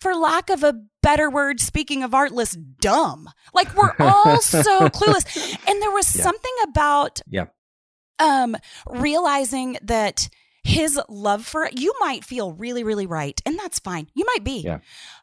S1: for lack of a better word, speaking of artless, dumb. Like we're all so clueless. And there was
S2: Yeah.
S1: something about
S2: Yeah.
S1: um realizing that his love for you might feel really really right and that's fine you might be
S2: Yeah.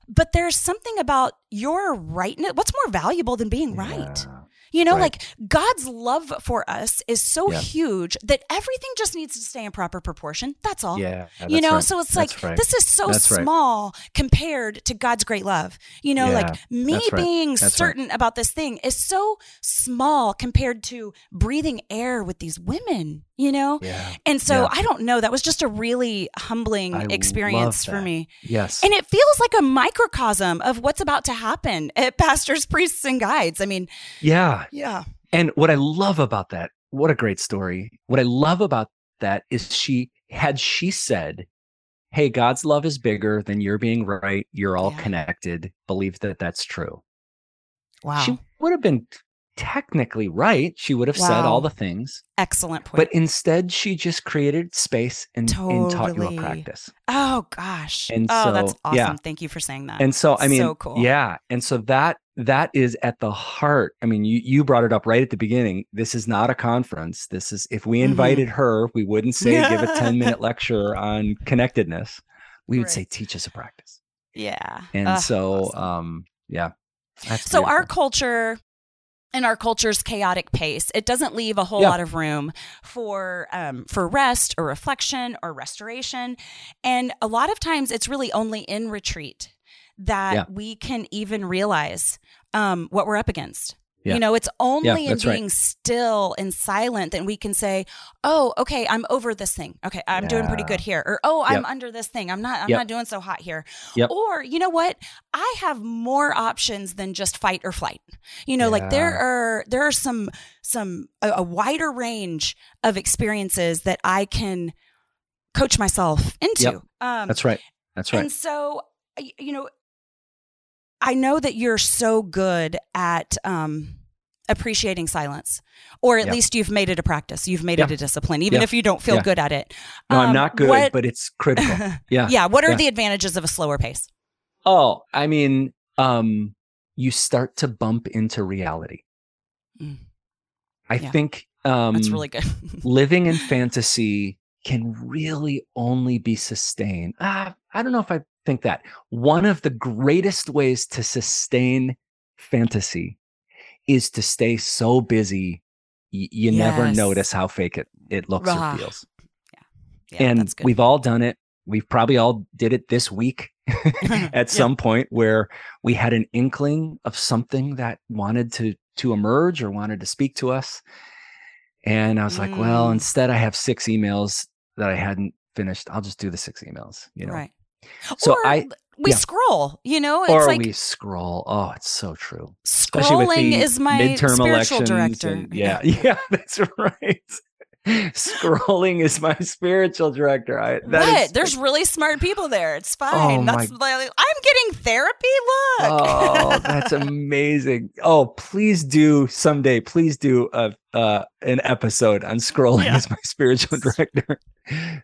S1: but there's something about your rightness what's more valuable than being right
S2: Yeah.
S1: You know,
S2: Right.
S1: like God's love for us is so
S2: Yeah.
S1: huge that everything just needs to stay in proper proportion. That's all.
S2: Yeah,
S1: you
S2: that's
S1: know,
S2: right.
S1: so it's
S2: That's
S1: like
S2: right.
S1: this is so
S2: That's
S1: small compared to God's great love. You know, like me being certain about this thing is so small compared to breathing air with these women, you know?
S2: Yeah.
S1: And so
S2: Yeah.
S1: I don't know, that was just a really humbling
S2: I
S1: experience for me.
S2: Yes.
S1: And it feels like a microcosm of what's about to happen at pastors, priests, and guides. I mean,
S2: yeah.
S1: yeah.
S2: And what I love about that, what a great story. What I love about that is she had she said, "Hey, God's love is bigger than you're being right. You're all
S1: Yeah.
S2: connected. Believe that that's true."
S1: Wow.
S2: She would have been technically right. She would have said all the things,
S1: Excellent point.
S2: but instead she just created space and, and taught you a practice.
S1: oh gosh.
S2: And
S1: oh, that's awesome.
S2: yeah.
S1: Thank you for saying that.
S2: And so I mean,
S1: So cool.
S2: yeah, and so that that is at the heart. I mean, you you brought it up right at the beginning. This is not a conference. This is if we
S1: Mhm.
S2: invited her, we wouldn't say give a 10 minute lecture on connectedness. We would say teach us a practice.
S1: yeah.
S2: And so
S1: awesome.
S2: um yeah. That's
S1: so our culture and our culture's chaotic pace it doesn't leave a whole
S2: Yeah.
S1: lot of room for um, for rest or reflection or restoration and a lot of times it's really only in retreat that
S2: Yeah.
S1: we can even realize um, what we're up against
S2: Yeah.
S1: you know it's only in
S2: that's right.
S1: being still and silent that we can say oh okay i'm over this thing okay i'm doing pretty good here or oh i'm
S2: Yep.
S1: under this thing i'm not i'm
S2: Yep.
S1: not doing so hot here
S2: Yep.
S1: or you know what i have more options than just fight or flight you know like there are there are some some a, a wider range of experiences that i can coach myself into um
S2: That's right. That's right.
S1: and so you know i know that you're so good at um appreciating silence or at
S2: Yeah.
S1: least you've made it a practice you've made
S2: Yeah.
S1: it a discipline even
S2: Yeah.
S1: if you don't feel good at it
S2: No, I'm
S1: Um,
S2: not good,
S1: what-
S2: but it's critical. Yeah.
S1: yeah what are the advantages of a slower pace
S2: Oh, I mean, um, you start to bump into reality.
S1: Mm.
S2: I think um,
S1: that's really good
S2: living in fantasy can really only be sustained. Ah, I don't know if I think that. One of the greatest ways to sustain fantasy is to stay so busy y- you never notice how fake it, it looks or feels.
S1: yeah,
S2: and we've all done it. We've probably all did it this week
S1: Yeah.
S2: at some point where we had an inkling of something that wanted to to emerge or wanted to speak to us. And I was like, well,
S1: Mm.
S2: instead I have six emails that I hadn't finished. I'll just do the six emails, you know.
S1: right
S2: So
S1: or
S2: I
S1: we
S2: yeah.
S1: scroll you know it's
S2: or
S1: like
S2: we scroll. Oh, it's so true.
S1: Scrolling is my
S2: midterm
S1: spiritual director
S2: and- yeah, yeah, that's right. Scrolling is my spiritual director. I
S1: what?
S2: is-
S1: There's really smart people there. It's fine.
S2: Oh,
S1: That's like, I'm getting therapy. Look.
S2: oh, that's amazing. Oh, please do someday. Please do a uh, an episode on scrolling
S1: Yeah.
S2: as my spiritual director.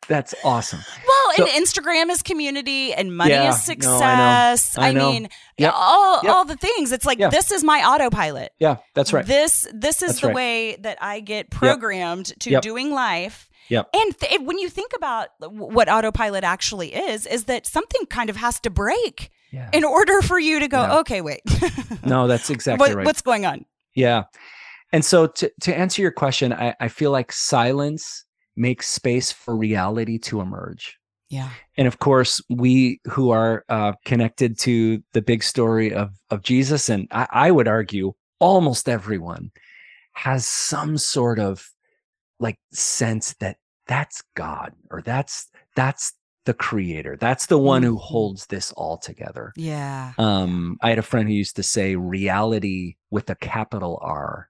S2: That's awesome.
S1: well, and Instagram is community, and money
S2: Yeah,
S1: is
S2: no, I know.
S1: success.
S2: I know.
S1: mean,
S2: Yep,
S1: all
S2: yep.
S1: all the things. It's like this is my autopilot.
S2: Yeah, that's right.
S1: This this is
S2: That's
S1: the
S2: right.
S1: way that I get programmed to doing life.
S2: Yep.
S1: And th- when you think about what autopilot actually is, is that something kind of has to break
S2: Yeah.
S1: in order for you to go, okay, wait,
S2: No, that's exactly
S1: what,
S2: right.
S1: what's going on?
S2: Yeah. And so to, to answer your question, I, I feel like silence makes space for reality to emerge.
S1: Yeah.
S2: And of course, we who are uh, connected to the big story of, of Jesus, and I, I would argue almost everyone has some sort of like sense that that's God or that's that's the creator. That's the one who
S1: Mhm.
S2: holds this all together.
S1: Yeah.
S2: Um, I had a friend who used to say reality with a capital R.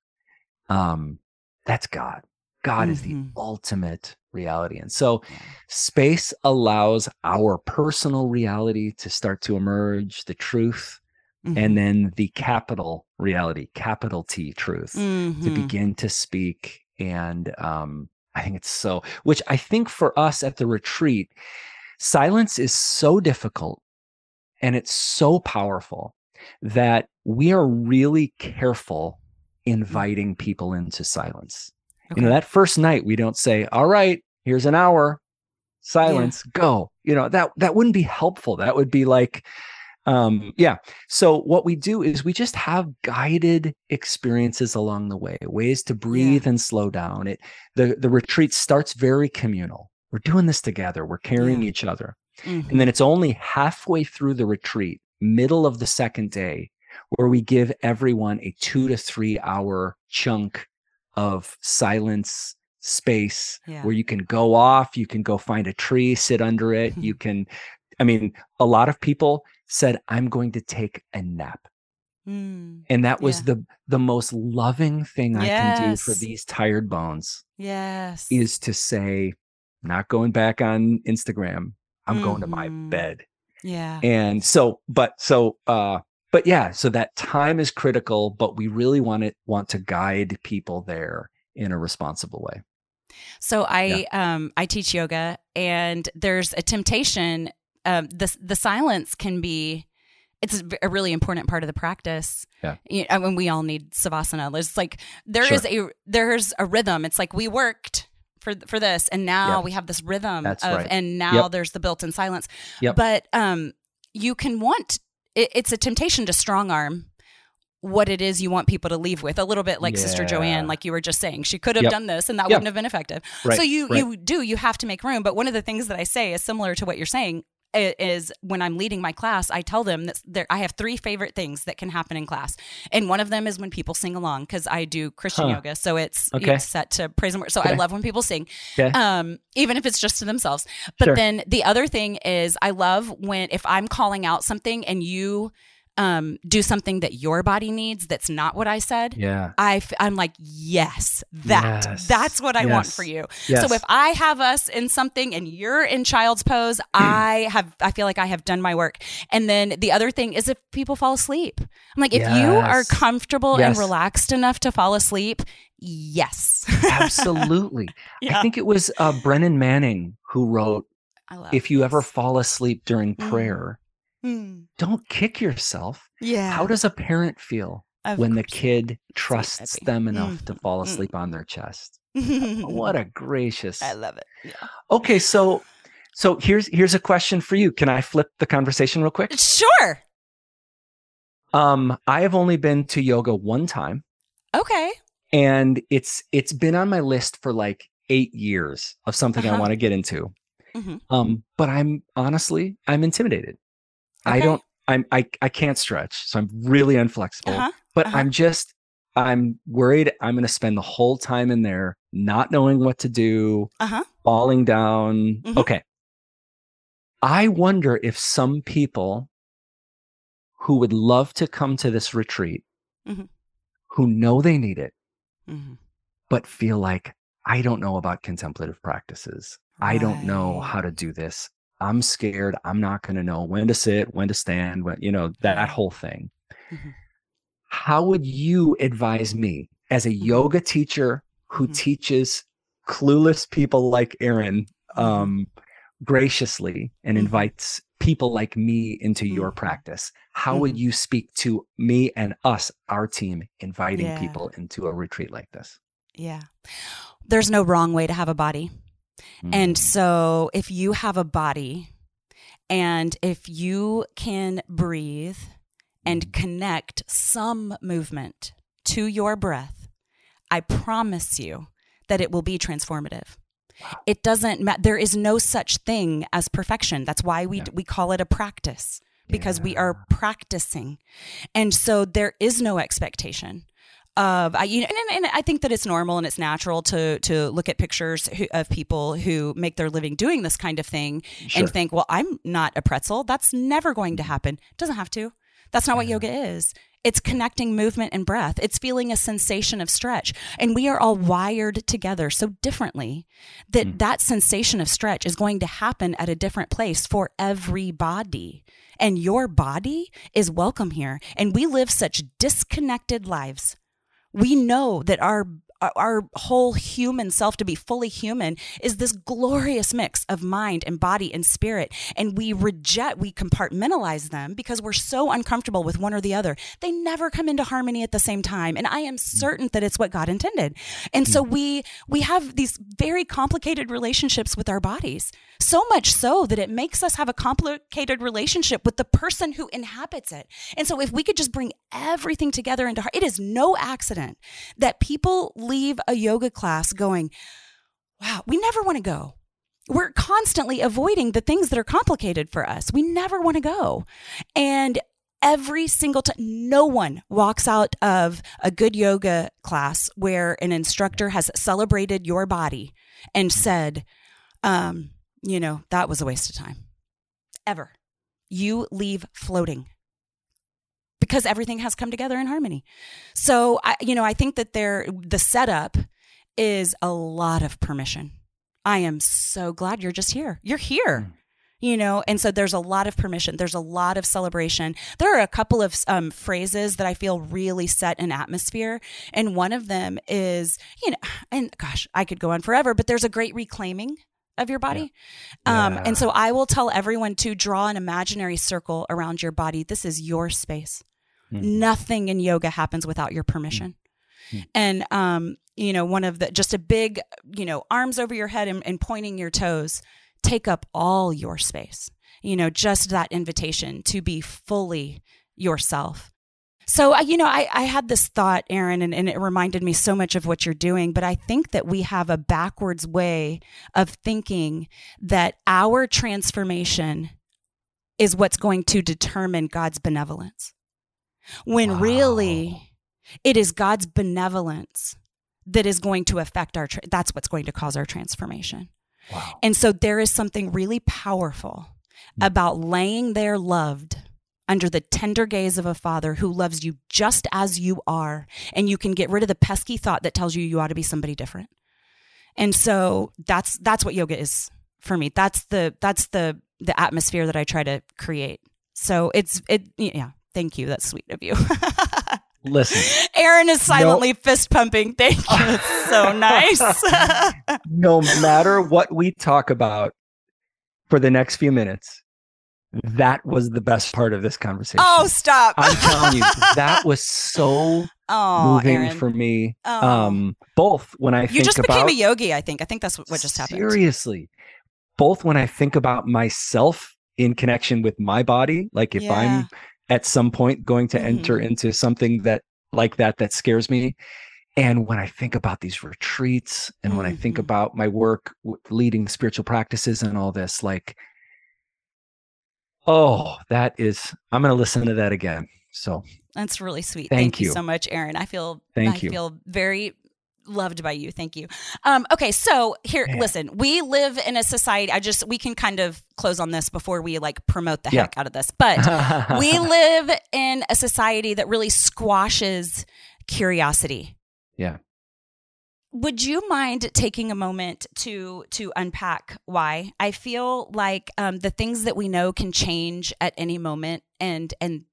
S2: Um, that's God. God is the
S1: Mhm.
S2: ultimate reality. And so space allows our personal reality to start to emerge, the truth,
S1: Mhm.
S2: and then the capital reality, capital T truth, to
S1: Mhm.
S2: begin to speak. And um, I think it's so, which I think for us at the retreat, silence is so difficult and it's so powerful that we are really careful inviting people into silence. You know, that first night we don't say, "All right, here's an hour, silence, go." You know, that that wouldn't be helpful. That would be like um yeah. So what we do is we just have guided experiences along the way, ways to breathe and slow down. It the the retreat starts very communal. We're doing this together. We're carrying
S1: Yeah.
S2: each other.
S1: Mhm.
S2: And then it's only halfway through the retreat, middle of the second day, where we give everyone a two to three hour chunk of silence space
S1: Yeah.
S2: where you can go off, you can go find a tree, sit under it. you can, I mean, a lot of people said, I'm going to take a nap.
S1: Mm.
S2: And that was
S1: Yeah.
S2: the the most loving thing I can do for these tired bones
S1: Yes.
S2: is to say, not going back on Instagram. I'm going to my
S1: Mhm.
S2: bed
S1: yeah.
S2: and so but so uh but yeah, so that time is critical, but we really want it want to guide people there in a responsible way.
S1: So I yeah. um I teach yoga and there's a temptation um the the silence can be it's a really important part of the practice.
S2: Yeah.
S1: You know, when we all need savasana. It's like there sure. is a there's a rhythm. It's like we worked for for this and now yep. we have this rhythm
S2: That's
S1: of
S2: right.
S1: and now yep. there's the built-in silence.
S2: Yep.
S1: But um you can want it, it's a temptation to strong arm what it is you want people to leave with a little bit like yeah. sister joanne like you were just saying she could have yep. done this and that yep. wouldn't have been effective
S2: right.
S1: so you
S2: right.
S1: you do you have to make room but one of the things that i say is similar to what you're saying is when I'm leading my class, I tell them that there, I have three favorite things that can happen in class, and one of them is when people sing along because I do Christian
S2: huh.
S1: yoga, so it's,
S2: okay.
S1: set to praise and worship. So
S2: okay.
S1: I love when people sing,
S2: okay.
S1: um, even if it's just to themselves. But
S2: sure.
S1: then the other thing is I love when if I'm calling out something and you um, do something that your body needs that's not what I said,
S2: yeah,
S1: I f- I'm like, yes, that
S2: yes.
S1: that's what I
S2: yes.
S1: want for you.
S2: Yes.
S1: So if I have us in something and you're in child's pose, I have I feel like I have done my work. And then the other thing is if people fall asleep, I'm like, if you are comfortable and relaxed enough to fall asleep, yes,
S2: absolutely.
S1: yeah.
S2: I think it was uh, Brennan Manning who wrote, "If you
S1: this.
S2: ever fall asleep during
S1: Mm.
S2: prayer."
S1: Mm.
S2: Don't kick yourself.
S1: Yeah.
S2: How does a parent feel
S1: Of
S2: when the kid trusts them enough
S1: Mm.
S2: to fall
S1: Mm.
S2: asleep on their chest? What a gracious.
S1: I love it. Yeah.
S2: Okay, so so here's here's a question for you. Can I flip the conversation real quick?
S1: Sure.
S2: Um, I have only been to yoga one time,
S1: Okay.
S2: and it's it's been on my list for like eight years of something I
S1: Uh-huh.
S2: want to get into.
S1: Mhm.
S2: Um, but I'm honestly I'm intimidated. I don't I'm I I can't stretch, so I'm really inflexible.
S1: Uh-huh.
S2: But
S1: uh-huh.
S2: I'm just I'm worried I'm going to spend the whole time in there not knowing what to do,
S1: Uh-huh.
S2: falling down.
S1: Mhm.
S2: Okay. I wonder if some people who would love to come to this retreat,
S1: Mhm.
S2: who know they need it,
S1: Mhm.
S2: but feel like I don't know about contemplative practices. I don't know how to do this. I'm scared. I'm not going to know when to sit, when to stand, when, you know, that
S1: Right.
S2: whole thing.
S1: Mhm.
S2: How would you advise me as a
S1: Mhm.
S2: yoga teacher who
S1: Mhm.
S2: teaches clueless people like Aaron
S1: Mhm.
S2: um, graciously and invites people like me into your practice? How would you speak to me and us, our team, inviting
S1: Yeah.
S2: people into a retreat like this?
S1: Yeah. There's no wrong way to have a body. And
S2: Mm.
S1: so if you have a body and if you can breathe and
S2: Mm.
S1: connect some movement to your breath, I promise you that it will be transformative. It doesn't matter. There is no such thing as perfection. That's why we
S2: Yeah.
S1: we call it a practice because we are practicing. And so there is no expectation of I, you know, and, and I think that it's normal and it's natural to to look at pictures who, of people who make their living doing this kind of thing
S2: Sure.
S1: and think, well, I'm not a pretzel. That's never going to happen. Doesn't have to. That's not what yoga is. It's connecting movement and breath. It's feeling a sensation of stretch. And we are all wired together so differently that
S2: Mm.
S1: that sensation of stretch is going to happen at a different place for everybody. And your body is welcome here. And we live such disconnected lives. We know that our our whole human self to be fully human is this glorious mix of mind and body and spirit. And we reject we compartmentalize them because we're so uncomfortable with one or the other. They never come into harmony at the same time. And i am mm. certain that it's what god intended. And so mm. we we have these very complicated relationships with our bodies. So much so that it makes us have a complicated relationship with the person who inhabits it. And so if we could just bring everything together into heart, it is no accident that people leave a yoga class going, wow, we never want to go. We're constantly avoiding the things that are complicated for us. We never want to go. And every single time, no one walks out of a good yoga class where an instructor has celebrated your body and said, um, you know, that was a waste of time. Ever. You leave floating because everything has come together in harmony. So I you know, I think that there the setup is a lot of permission. I am so glad you're just here. You're here.
S2: Mm.
S1: you know and so there's a lot of permission there's a lot of celebration there are a couple of um, phrases that i feel really set an atmosphere and one of them is you know and gosh i could go on forever but there's a great reclaiming of your body
S2: Yeah.
S1: um,
S2: Yeah.
S1: and so i will tell everyone to draw an imaginary circle around your body this is your space
S2: Mhm.
S1: nothing in yoga happens without your permission.
S2: Mhm.
S1: and um you know one of the just a big you know arms over your head and, and pointing your toes take up all your space. You know just that invitation to be fully yourself. So you know i, I had this thought aaron and, and it reminded me so much of what you're doing but i think that we have a backwards way of thinking that our transformation is what's going to determine god's benevolence when
S2: Wow.
S1: really it is god's benevolence that is going to affect our tra- that's what's going to cause our transformation
S2: Wow.
S1: and so there is something really powerful
S2: Mm.
S1: about laying there loved under the tender gaze of a father who loves you just as you are. And you can get rid of the pesky thought that tells you you ought to be somebody different. And so that's that's what yoga is for me. That's the that's the the atmosphere that I try to create. So it's it yeah, thank you. That's sweet of you.
S2: Listen,
S1: Aaron is silently fist pumping. Thank you. It's so nice.
S2: no matter what we talk about for the next few minutes, that was the best part of this conversation.
S1: oh, stop.
S2: I'm telling you, that was so
S1: oh,
S2: moving
S1: Aaron.
S2: for me.
S1: Oh.
S2: Um, both when I
S1: you just
S2: about
S1: became a yogi, I think. I think that's what, what just happened.
S2: Seriously, both when I think about myself in connection with my body, like if
S1: Yeah.
S2: I'm at some point going to enter
S1: Mhm.
S2: into something that like that that scares me, and when I think about these retreats, and when I think
S1: Mhm.
S2: about my work leading spiritual practices and all this, like, oh, that is. I'm going to listen to that again. So
S1: That's really sweet.
S2: Thank
S1: Thank, you.
S2: you.
S1: so much, Aaron. I feel
S2: Thank
S1: I
S2: you.
S1: feel very loved by you. Thank you. Um, okay, so here,
S2: Man.
S1: listen, we live in a society. I just we can kind of close on this before we like promote the
S2: Yeah.
S1: heck out of this, but we live in a society that really squashes curiosity.
S2: Yeah.
S1: Would you mind taking a moment to to unpack why? I feel like um, the things that we know can change at any moment, and and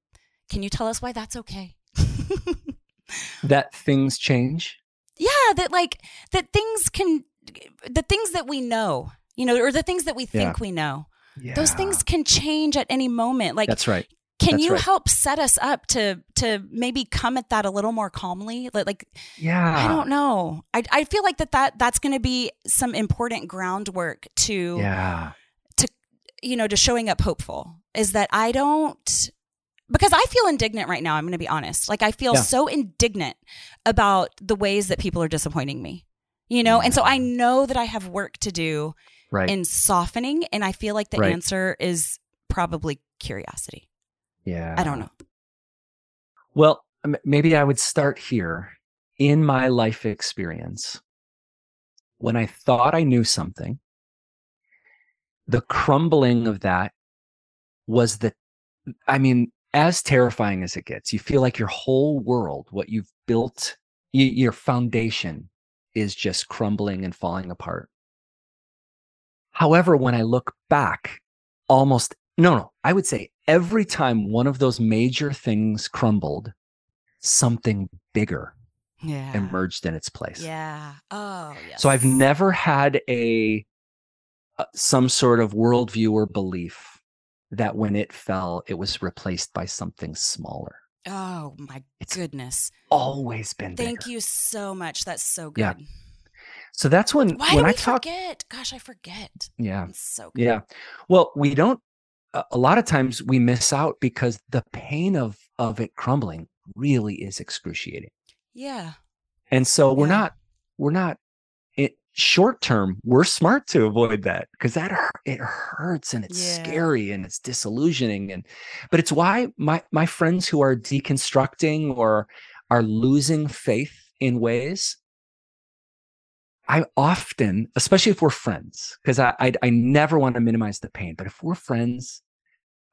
S1: can you tell us why that's okay?
S2: that things change.
S1: Yeah, that like that things can, the things that we know, you know, or the things that we think
S2: Yeah.
S1: we know,
S2: Yeah.
S1: those things can change at any moment. Like
S2: That's right.
S1: Can
S2: That's
S1: you
S2: right.
S1: help set us up to to maybe come at that a little more calmly? Like, like
S2: Yeah.
S1: I don't know. I I feel like that that that's going to be some important groundwork to
S2: Yeah.
S1: To you know to showing up hopeful. Is that I don't because I feel indignant right now. I'm going to be honest. Like I feel
S2: Yeah.
S1: so indignant about the ways that people are disappointing me. You know, and so I mm. know that I have work to do
S2: Right.
S1: in softening, and I feel like the
S2: Right.
S1: answer is probably curiosity.
S2: yeah.
S1: I don't know.
S2: Well, maybe I would start here in my life experience. When I thought I knew something, the crumbling of that was the, I mean, as terrifying as it gets, you feel like your whole world, what you've built, your foundation is just crumbling and falling apart. However, when I look back, almost, no, no, I would say every time one of those major things crumbled, something bigger
S1: Yeah.
S2: emerged in its place.
S1: Yeah. Oh, yes.
S2: So I've never had a uh, some sort of worldview or belief that when it fell, it was replaced by something smaller.
S1: Oh my
S2: It's
S1: goodness.
S2: Always been there.
S1: Thank
S2: bigger.
S1: you so much. That's so good.
S2: Yeah. So that's when
S1: Why
S2: when I talk.
S1: forget? Gosh, I forget.
S2: Yeah,
S1: It's so good.
S2: yeah. Well, we don't. A lot of times we miss out because the pain of of it crumbling really is excruciating.
S1: Yeah.
S2: And so we're not we're not short term, we're smart to avoid that because that it hurts and it's
S1: Yeah.
S2: scary and it's disillusioning and but it's why my my friends who are deconstructing or are losing faith in ways I often, especially if we're friends, because I, I I never want to minimize the pain, but if we're friends,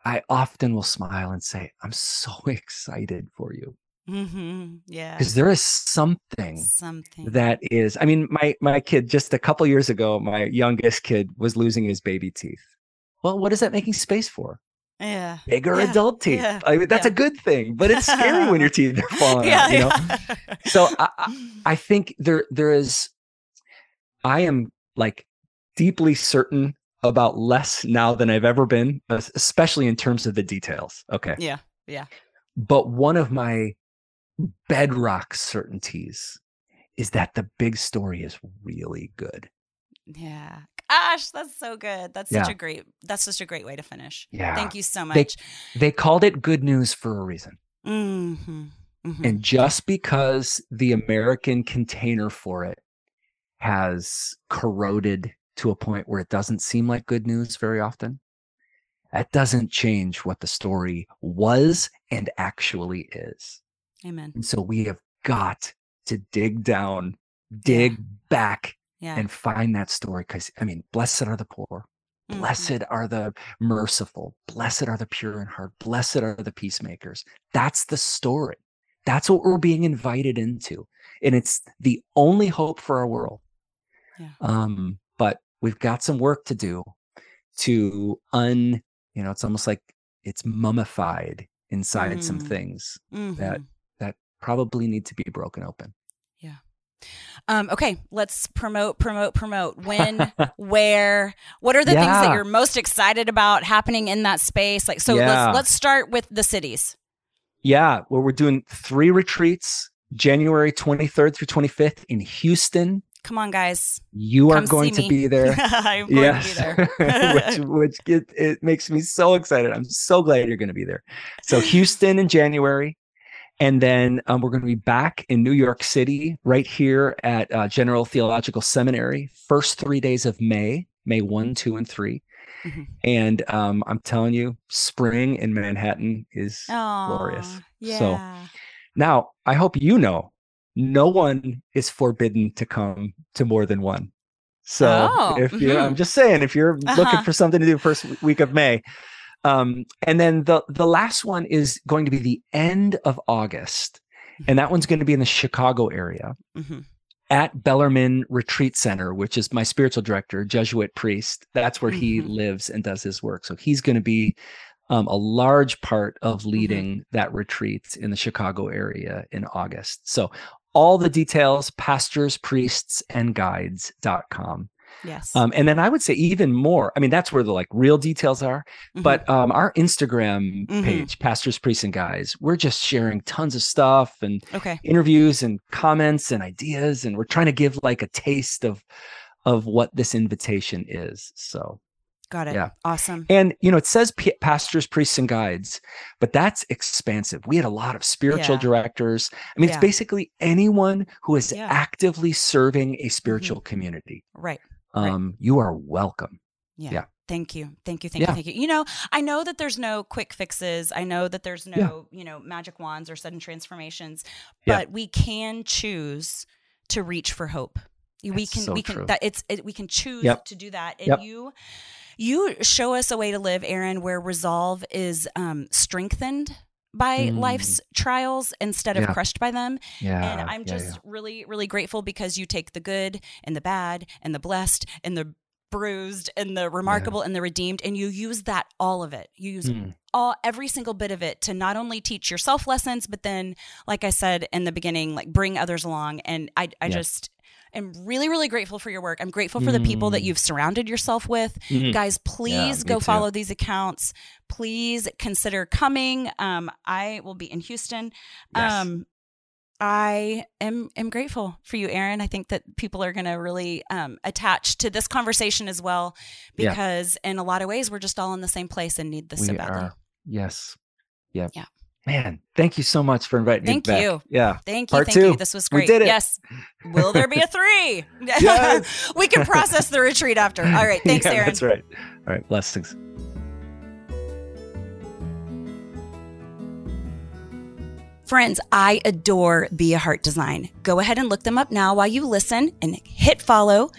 S2: I often will smile and say, "I'm so excited for you,"
S1: Mm-hmm. Yeah.
S2: because there is something
S1: Something.
S2: that is i mean my my kid just a couple years ago my youngest kid was losing his baby teeth well, what is that making space for?
S1: Yeah.
S2: Bigger
S1: Yeah.
S2: adult teeth.
S1: Yeah.
S2: I mean, that's
S1: Yeah.
S2: a good thing, but it's scary when your teeth are falling out. You know. So I, I, I think there there is. I am like deeply certain about less now than I've ever been, especially in terms of the details. Okay.
S1: yeah. Yeah.
S2: But one of my bedrock certainties is that the big story is really good.
S1: Yeah. Gosh, that's so good. That's such
S2: Yeah.
S1: a great that's such a great way to finish.
S2: Yeah.
S1: Thank you so
S2: They-
S1: much.
S2: They called it good news for a reason.
S1: Mm-hmm. Mm-hmm.
S2: And just because the American container for it has corroded to a point where it doesn't seem like good news very often, that doesn't change what the story was and actually is.
S1: Amen.
S2: And so we have got to dig down, dig back,
S1: Yeah.
S2: and find that story. Because, I mean, blessed are the poor.
S1: Mhm.
S2: Blessed are the merciful. Blessed are the pure in heart. Blessed are the peacemakers. That's the story. That's what we're being invited into. And it's the only hope for our world.
S1: Yeah.
S2: Um, but we've got some work to do to un, you know, it's almost like it's mummified inside some
S1: Mm.
S2: things
S1: Mhm.
S2: that that probably need to be broken open. Yeah.
S1: Um, okay, let's promote, promote, promote. When, where, what are the things that you're most excited about happening in that space? Like, so
S2: Yeah.
S1: let's let's start with the cities.
S2: Yeah, well, we're doing three retreats, January 23rd through 25th in Houston.
S1: Come on, guys.
S2: You are
S1: Come see
S2: going to be there.
S1: I'm going
S2: yes,
S1: to be there.
S2: which which it, it makes me so excited. I'm so glad you're going to be there. So Houston in January, and then um, we're going to be back in New York City, right here at uh, General Theological Seminary, first three days of May, May one, two, and 3
S1: Mhm.
S2: And um, I'm telling you, spring in Manhattan is glorious.
S1: Yeah.
S2: So now I hope you know no one is forbidden to come to more than one. So
S1: Oh,
S2: if you, I'm
S1: mhm.
S2: just saying, if you're
S1: Uh-huh.
S2: looking for something to do first week of May, um, and then the the last one is going to be the end of August, and that one's going to be in the Chicago area
S1: Mhm.
S2: at Bellarmine Retreat Center, which is my spiritual director, Jesuit priest. That's where he
S1: Mhm.
S2: lives and does his work. So he's going to be um, a large part of
S1: Mm-hmm.
S2: leading that retreat in the Chicago area in August. So all the details, pastors, priests, and guides.com.
S1: Yes.
S2: Um, and then I would say even more. I mean, that's where the like real details are.
S1: Mhm.
S2: But um, our Instagram
S1: Mhm.
S2: page, Pastors, Priests, and Guides, we're just sharing tons of stuff and
S1: okay.
S2: interviews and comments and ideas and we're trying to give like a taste of of what this invitation is so
S1: Got it.
S2: yeah.
S1: Awesome.
S2: and you know it says p- pastors priests and guides but that's expansive we had a lot of spiritual
S1: Yeah.
S2: directors i mean
S1: Yeah.
S2: it's basically anyone who is
S1: Yeah.
S2: actively serving a spiritual community
S1: Right. Right.
S2: um you are welcome
S1: Yeah.
S2: Yeah.
S1: Thank you. Thank you. Thank
S2: Yeah.
S1: you. Thank you. You know, I know that there's no quick fixes. I know that there's no, you know, magic wands or sudden transformations,
S2: Yeah.
S1: but we can choose to reach for hope. We can
S2: so
S1: we can
S2: true.
S1: that it's it, we can choose
S2: Yep.
S1: to do that. And
S2: Yep.
S1: you you show us a way to live, Aaron, where resolve is um strengthened by
S2: Mm.
S1: life's trials instead of
S2: Yeah.
S1: crushed by them.
S2: yeah
S1: And I'm
S2: yeah,
S1: just really, really grateful because you take the good and the bad and the blessed and the bruised and the remarkable and the redeemed and you use that all of it. You use
S2: Mm.
S1: all every single bit of it to not only teach yourself lessons, but then, like I said in the beginning, like bring others along. And I I just am really, really grateful for your work. I'm grateful for the people that
S2: Mm.
S1: you've surrounded yourself with.
S2: Mhm.
S1: Guys, please
S2: me
S1: go follow these accounts. Please consider coming. Um, I will be in Houston.
S2: Yes.
S1: Um, I am am grateful for you, Aaron. I think that people are going to really um, attach to this conversation as well,
S2: Yeah.
S1: because in a lot of ways we're just all in the same place and need this so badly.
S2: are yes yeah
S1: Yeah.
S2: Man thank you so much for inviting
S1: Thank
S2: me back Thank
S1: you.
S2: yeah
S1: Thank you,
S2: Part
S1: thank
S2: two.
S1: you. This was great.
S2: We did it.
S1: Yes. Will there be a three?
S2: Yes.
S1: we can process the retreat after. All right. Thanks,
S2: yeah,
S1: Aaron.
S2: That's right. All right. Blessings.
S1: Friends, I adore Be a Heart Design. Go ahead and look them up now while you listen and hit follow.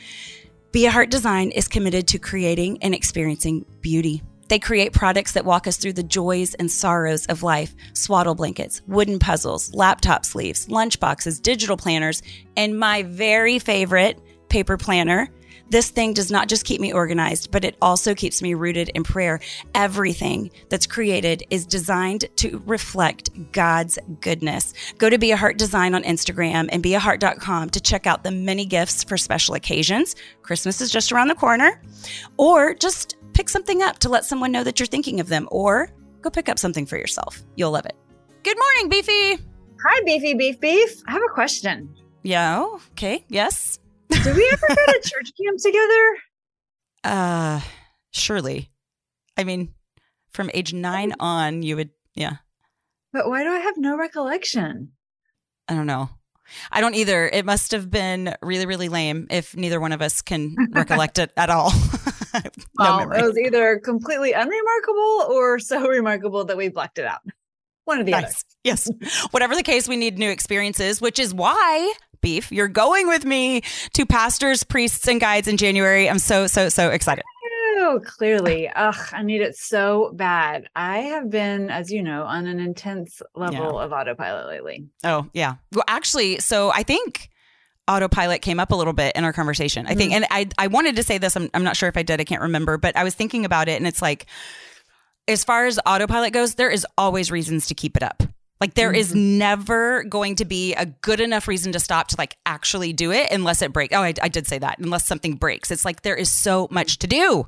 S1: Be a Heart Design is committed to creating and experiencing beauty. They create products that walk us through the joys and sorrows of life swaddle blankets, wooden puzzles, laptop sleeves, lunch boxes, digital planners, and my very favorite paper planner, This thing does not just keep me organized, but it also keeps me rooted in prayer. Everything that's created is designed to reflect God's goodness. Go to Be a Heart Design on Instagram and beaheart.com to check out the many gifts for special occasions. Christmas is just around the corner. Or just pick something up to let someone know that you're thinking of them, or go pick up something for yourself. You'll love it. Good morning, Beefy.
S3: Hi, Beefy Beef Beef. I have a question.
S1: Yeah. Okay. Yes.
S3: Did we ever go to church camp together?
S1: Uh, surely. I mean, from age nine on, you would, yeah.
S3: But why do I have no recollection?
S1: I don't know. I don't either. It must have been really, really lame if neither one of us can recollect it at all. no
S3: well,
S1: memory.
S3: it was either completely unremarkable or so remarkable that we blacked it out. One of the other.
S1: Yes. Whatever the case, we need new experiences, which is why, Beef, you're going with me to pastors, priests, and guides in January. I'm so, so, so excited.
S3: Oh, clearly. Ugh, I need it so bad. I have been, as you know, on an intense level of autopilot lately.
S1: Oh, yeah. Well, actually, so I think autopilot came up a little bit in our conversation. I think,
S3: Mhm.
S1: and I, I wanted to say this. I'm, I'm not sure if I did. I can't remember, but I was thinking about it, and it's like, as far as autopilot goes, there is always reasons to keep it up. Like there is never going to be a good enough reason to stop to like actually do it unless it breaks. Oh, I, I did say that. Unless something breaks, it's like there is so much to do.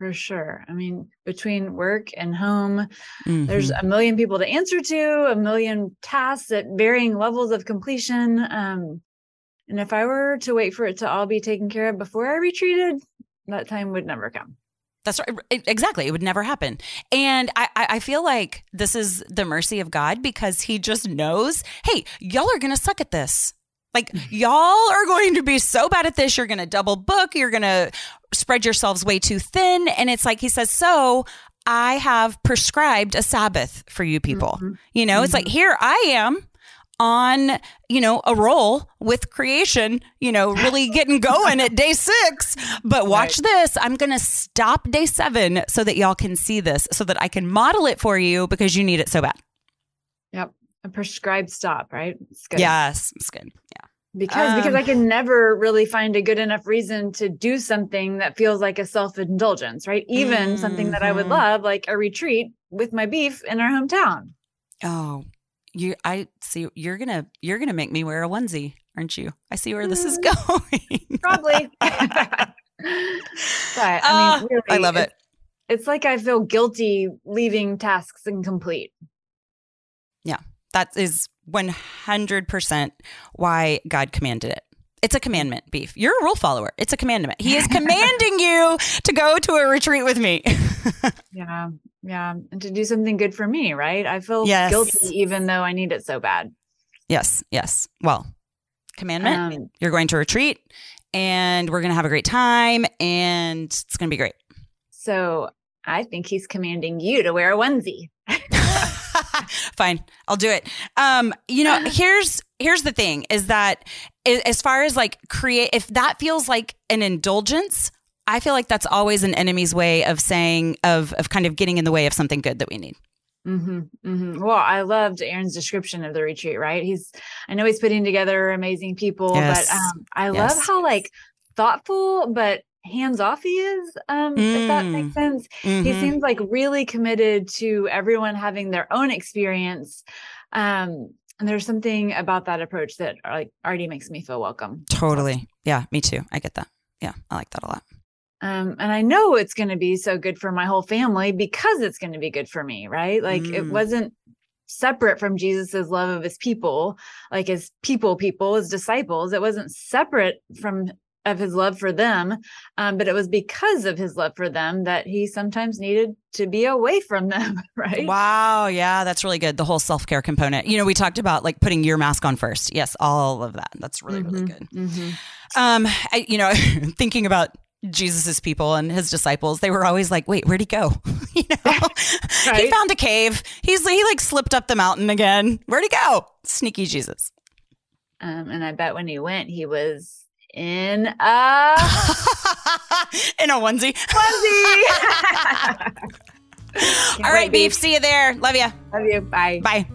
S3: For sure. I mean, between work and home,
S1: Mm-hmm.
S3: there's a million people to answer to, a million tasks at varying levels of completion. Um, and if I were to wait for it to all be taken care of before I retreated, that time would never come.
S1: That's right. Exactly. It would never happen. And I, I I feel like this is the mercy of God because he just knows, hey, y'all are going to suck at this. Like, y'all are going to be so bad at this. You're going to double book. You're going to spread yourselves way too thin. And it's like, he says, so I have prescribed a Sabbath for you people.
S3: Mhm.
S1: You know, it's like, here I am on, you know, a roll with creation, you know, really getting going at day six. But watch this. I'm going to stop day seven so that y'all can see this, so that I can model it for you because you need it so bad.
S3: Yep. A prescribed stop, right? It's good.
S1: Yes. It's good. Yeah.
S3: Because because I
S1: Um,
S3: can never really find a good enough reason to do something that feels like a self-indulgence, right? Even something that I would
S1: Mhm.
S3: love, like a retreat with my beef in our hometown.
S1: Oh, you, I see you're going to, you're to make me wear a onesie, aren't you? I see where this is going.
S3: Probably. but I
S1: Ah,
S3: mean, really,
S1: I love it.
S3: It's, it's like I feel guilty leaving tasks incomplete.
S1: That is 100% why God commanded it. It's a commandment, beef. You're a rule follower. It's a commandment. He is commanding you to go to a retreat with me.
S3: Yeah. Yeah. And to do something good for me, right? I feel
S1: Yes.
S3: guilty even though I need it so bad.
S1: yes, yes. Well, commandment.
S3: Um,
S1: You're going to retreat and we're going to have a great time and it's going to be great.
S3: so I think he's commanding you to wear a onesie.
S1: Fine, I'll do it. Um, you know, here's here's the thing: is that as far as like create, if that feels like an indulgence, I feel like that's always an enemy's way of saying of of kind of getting in the way of something good that we need.
S3: hmm hmm Well, I loved Aaron's description of the retreat, right? He's, I know he's putting together amazing people,
S1: Yes.
S3: but um, I
S1: Yes.
S3: love how like thoughtful but hands off he is. Um, if that
S1: Mm.
S3: makes sense. He
S1: Mhm.
S3: seems like really committed to everyone having their own experience. Um, and there's something about that approach that like already makes me feel welcome.
S1: Totally, yeah, me too. I get that. Yeah, I like that a lot.
S3: Um, and I know it's going to be so good for my whole family because it's going to be good for me, right? Like it
S1: Mm.
S3: wasn't separate from Jesus's love of his people, like his people, people, his disciples. It wasn't separate from of his love for them, um, but it was because of his love for them that he sometimes needed to be away from them, right?
S1: Wow, yeah, that's really good. The whole self care component. You know, we talked about like putting your mask on first. Yes, all of that. That's really really
S3: Mhm,
S1: good.
S3: mhm.
S1: Um, I, you know, thinking about Jesus's people and his disciples, they were always like, "Wait, where'd he go?" you know, he found a cave. He's he like slipped up the mountain again. Where'd he go? Sneaky Jesus.
S3: Um, and I bet when he went, he was in a
S1: In a onesie.
S3: onesie.
S1: All right, beef. See you there. Love ya.
S3: Love you. Bye.
S1: Bye.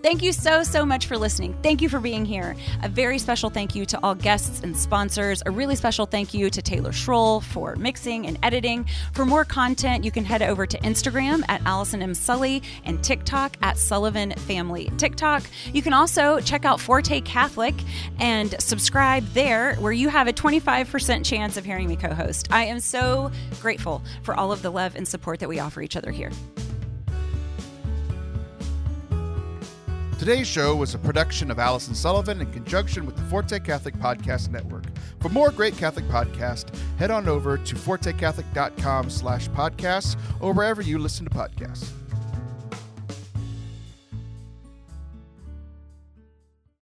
S1: Thank you so, so much for listening. Thank you for being here. A very special thank you to all guests and sponsors. A really special thank you to Taylor Schroll for mixing and editing. For more content, you can head over to Instagram at Allison M. Sully and TikTok at Sullivan Family TikTok. You can also check out Forte Catholic and subscribe there, where you have a 25% chance of hearing me co host. I am so grateful for all of the love and support that we offer each other here.
S4: Today's show was a production of Allison Sullivan in conjunction with the Forte Catholic Podcast Network. For more great Catholic podcasts, head on over to fortecatholic.com slash podcasts or wherever you listen to podcasts.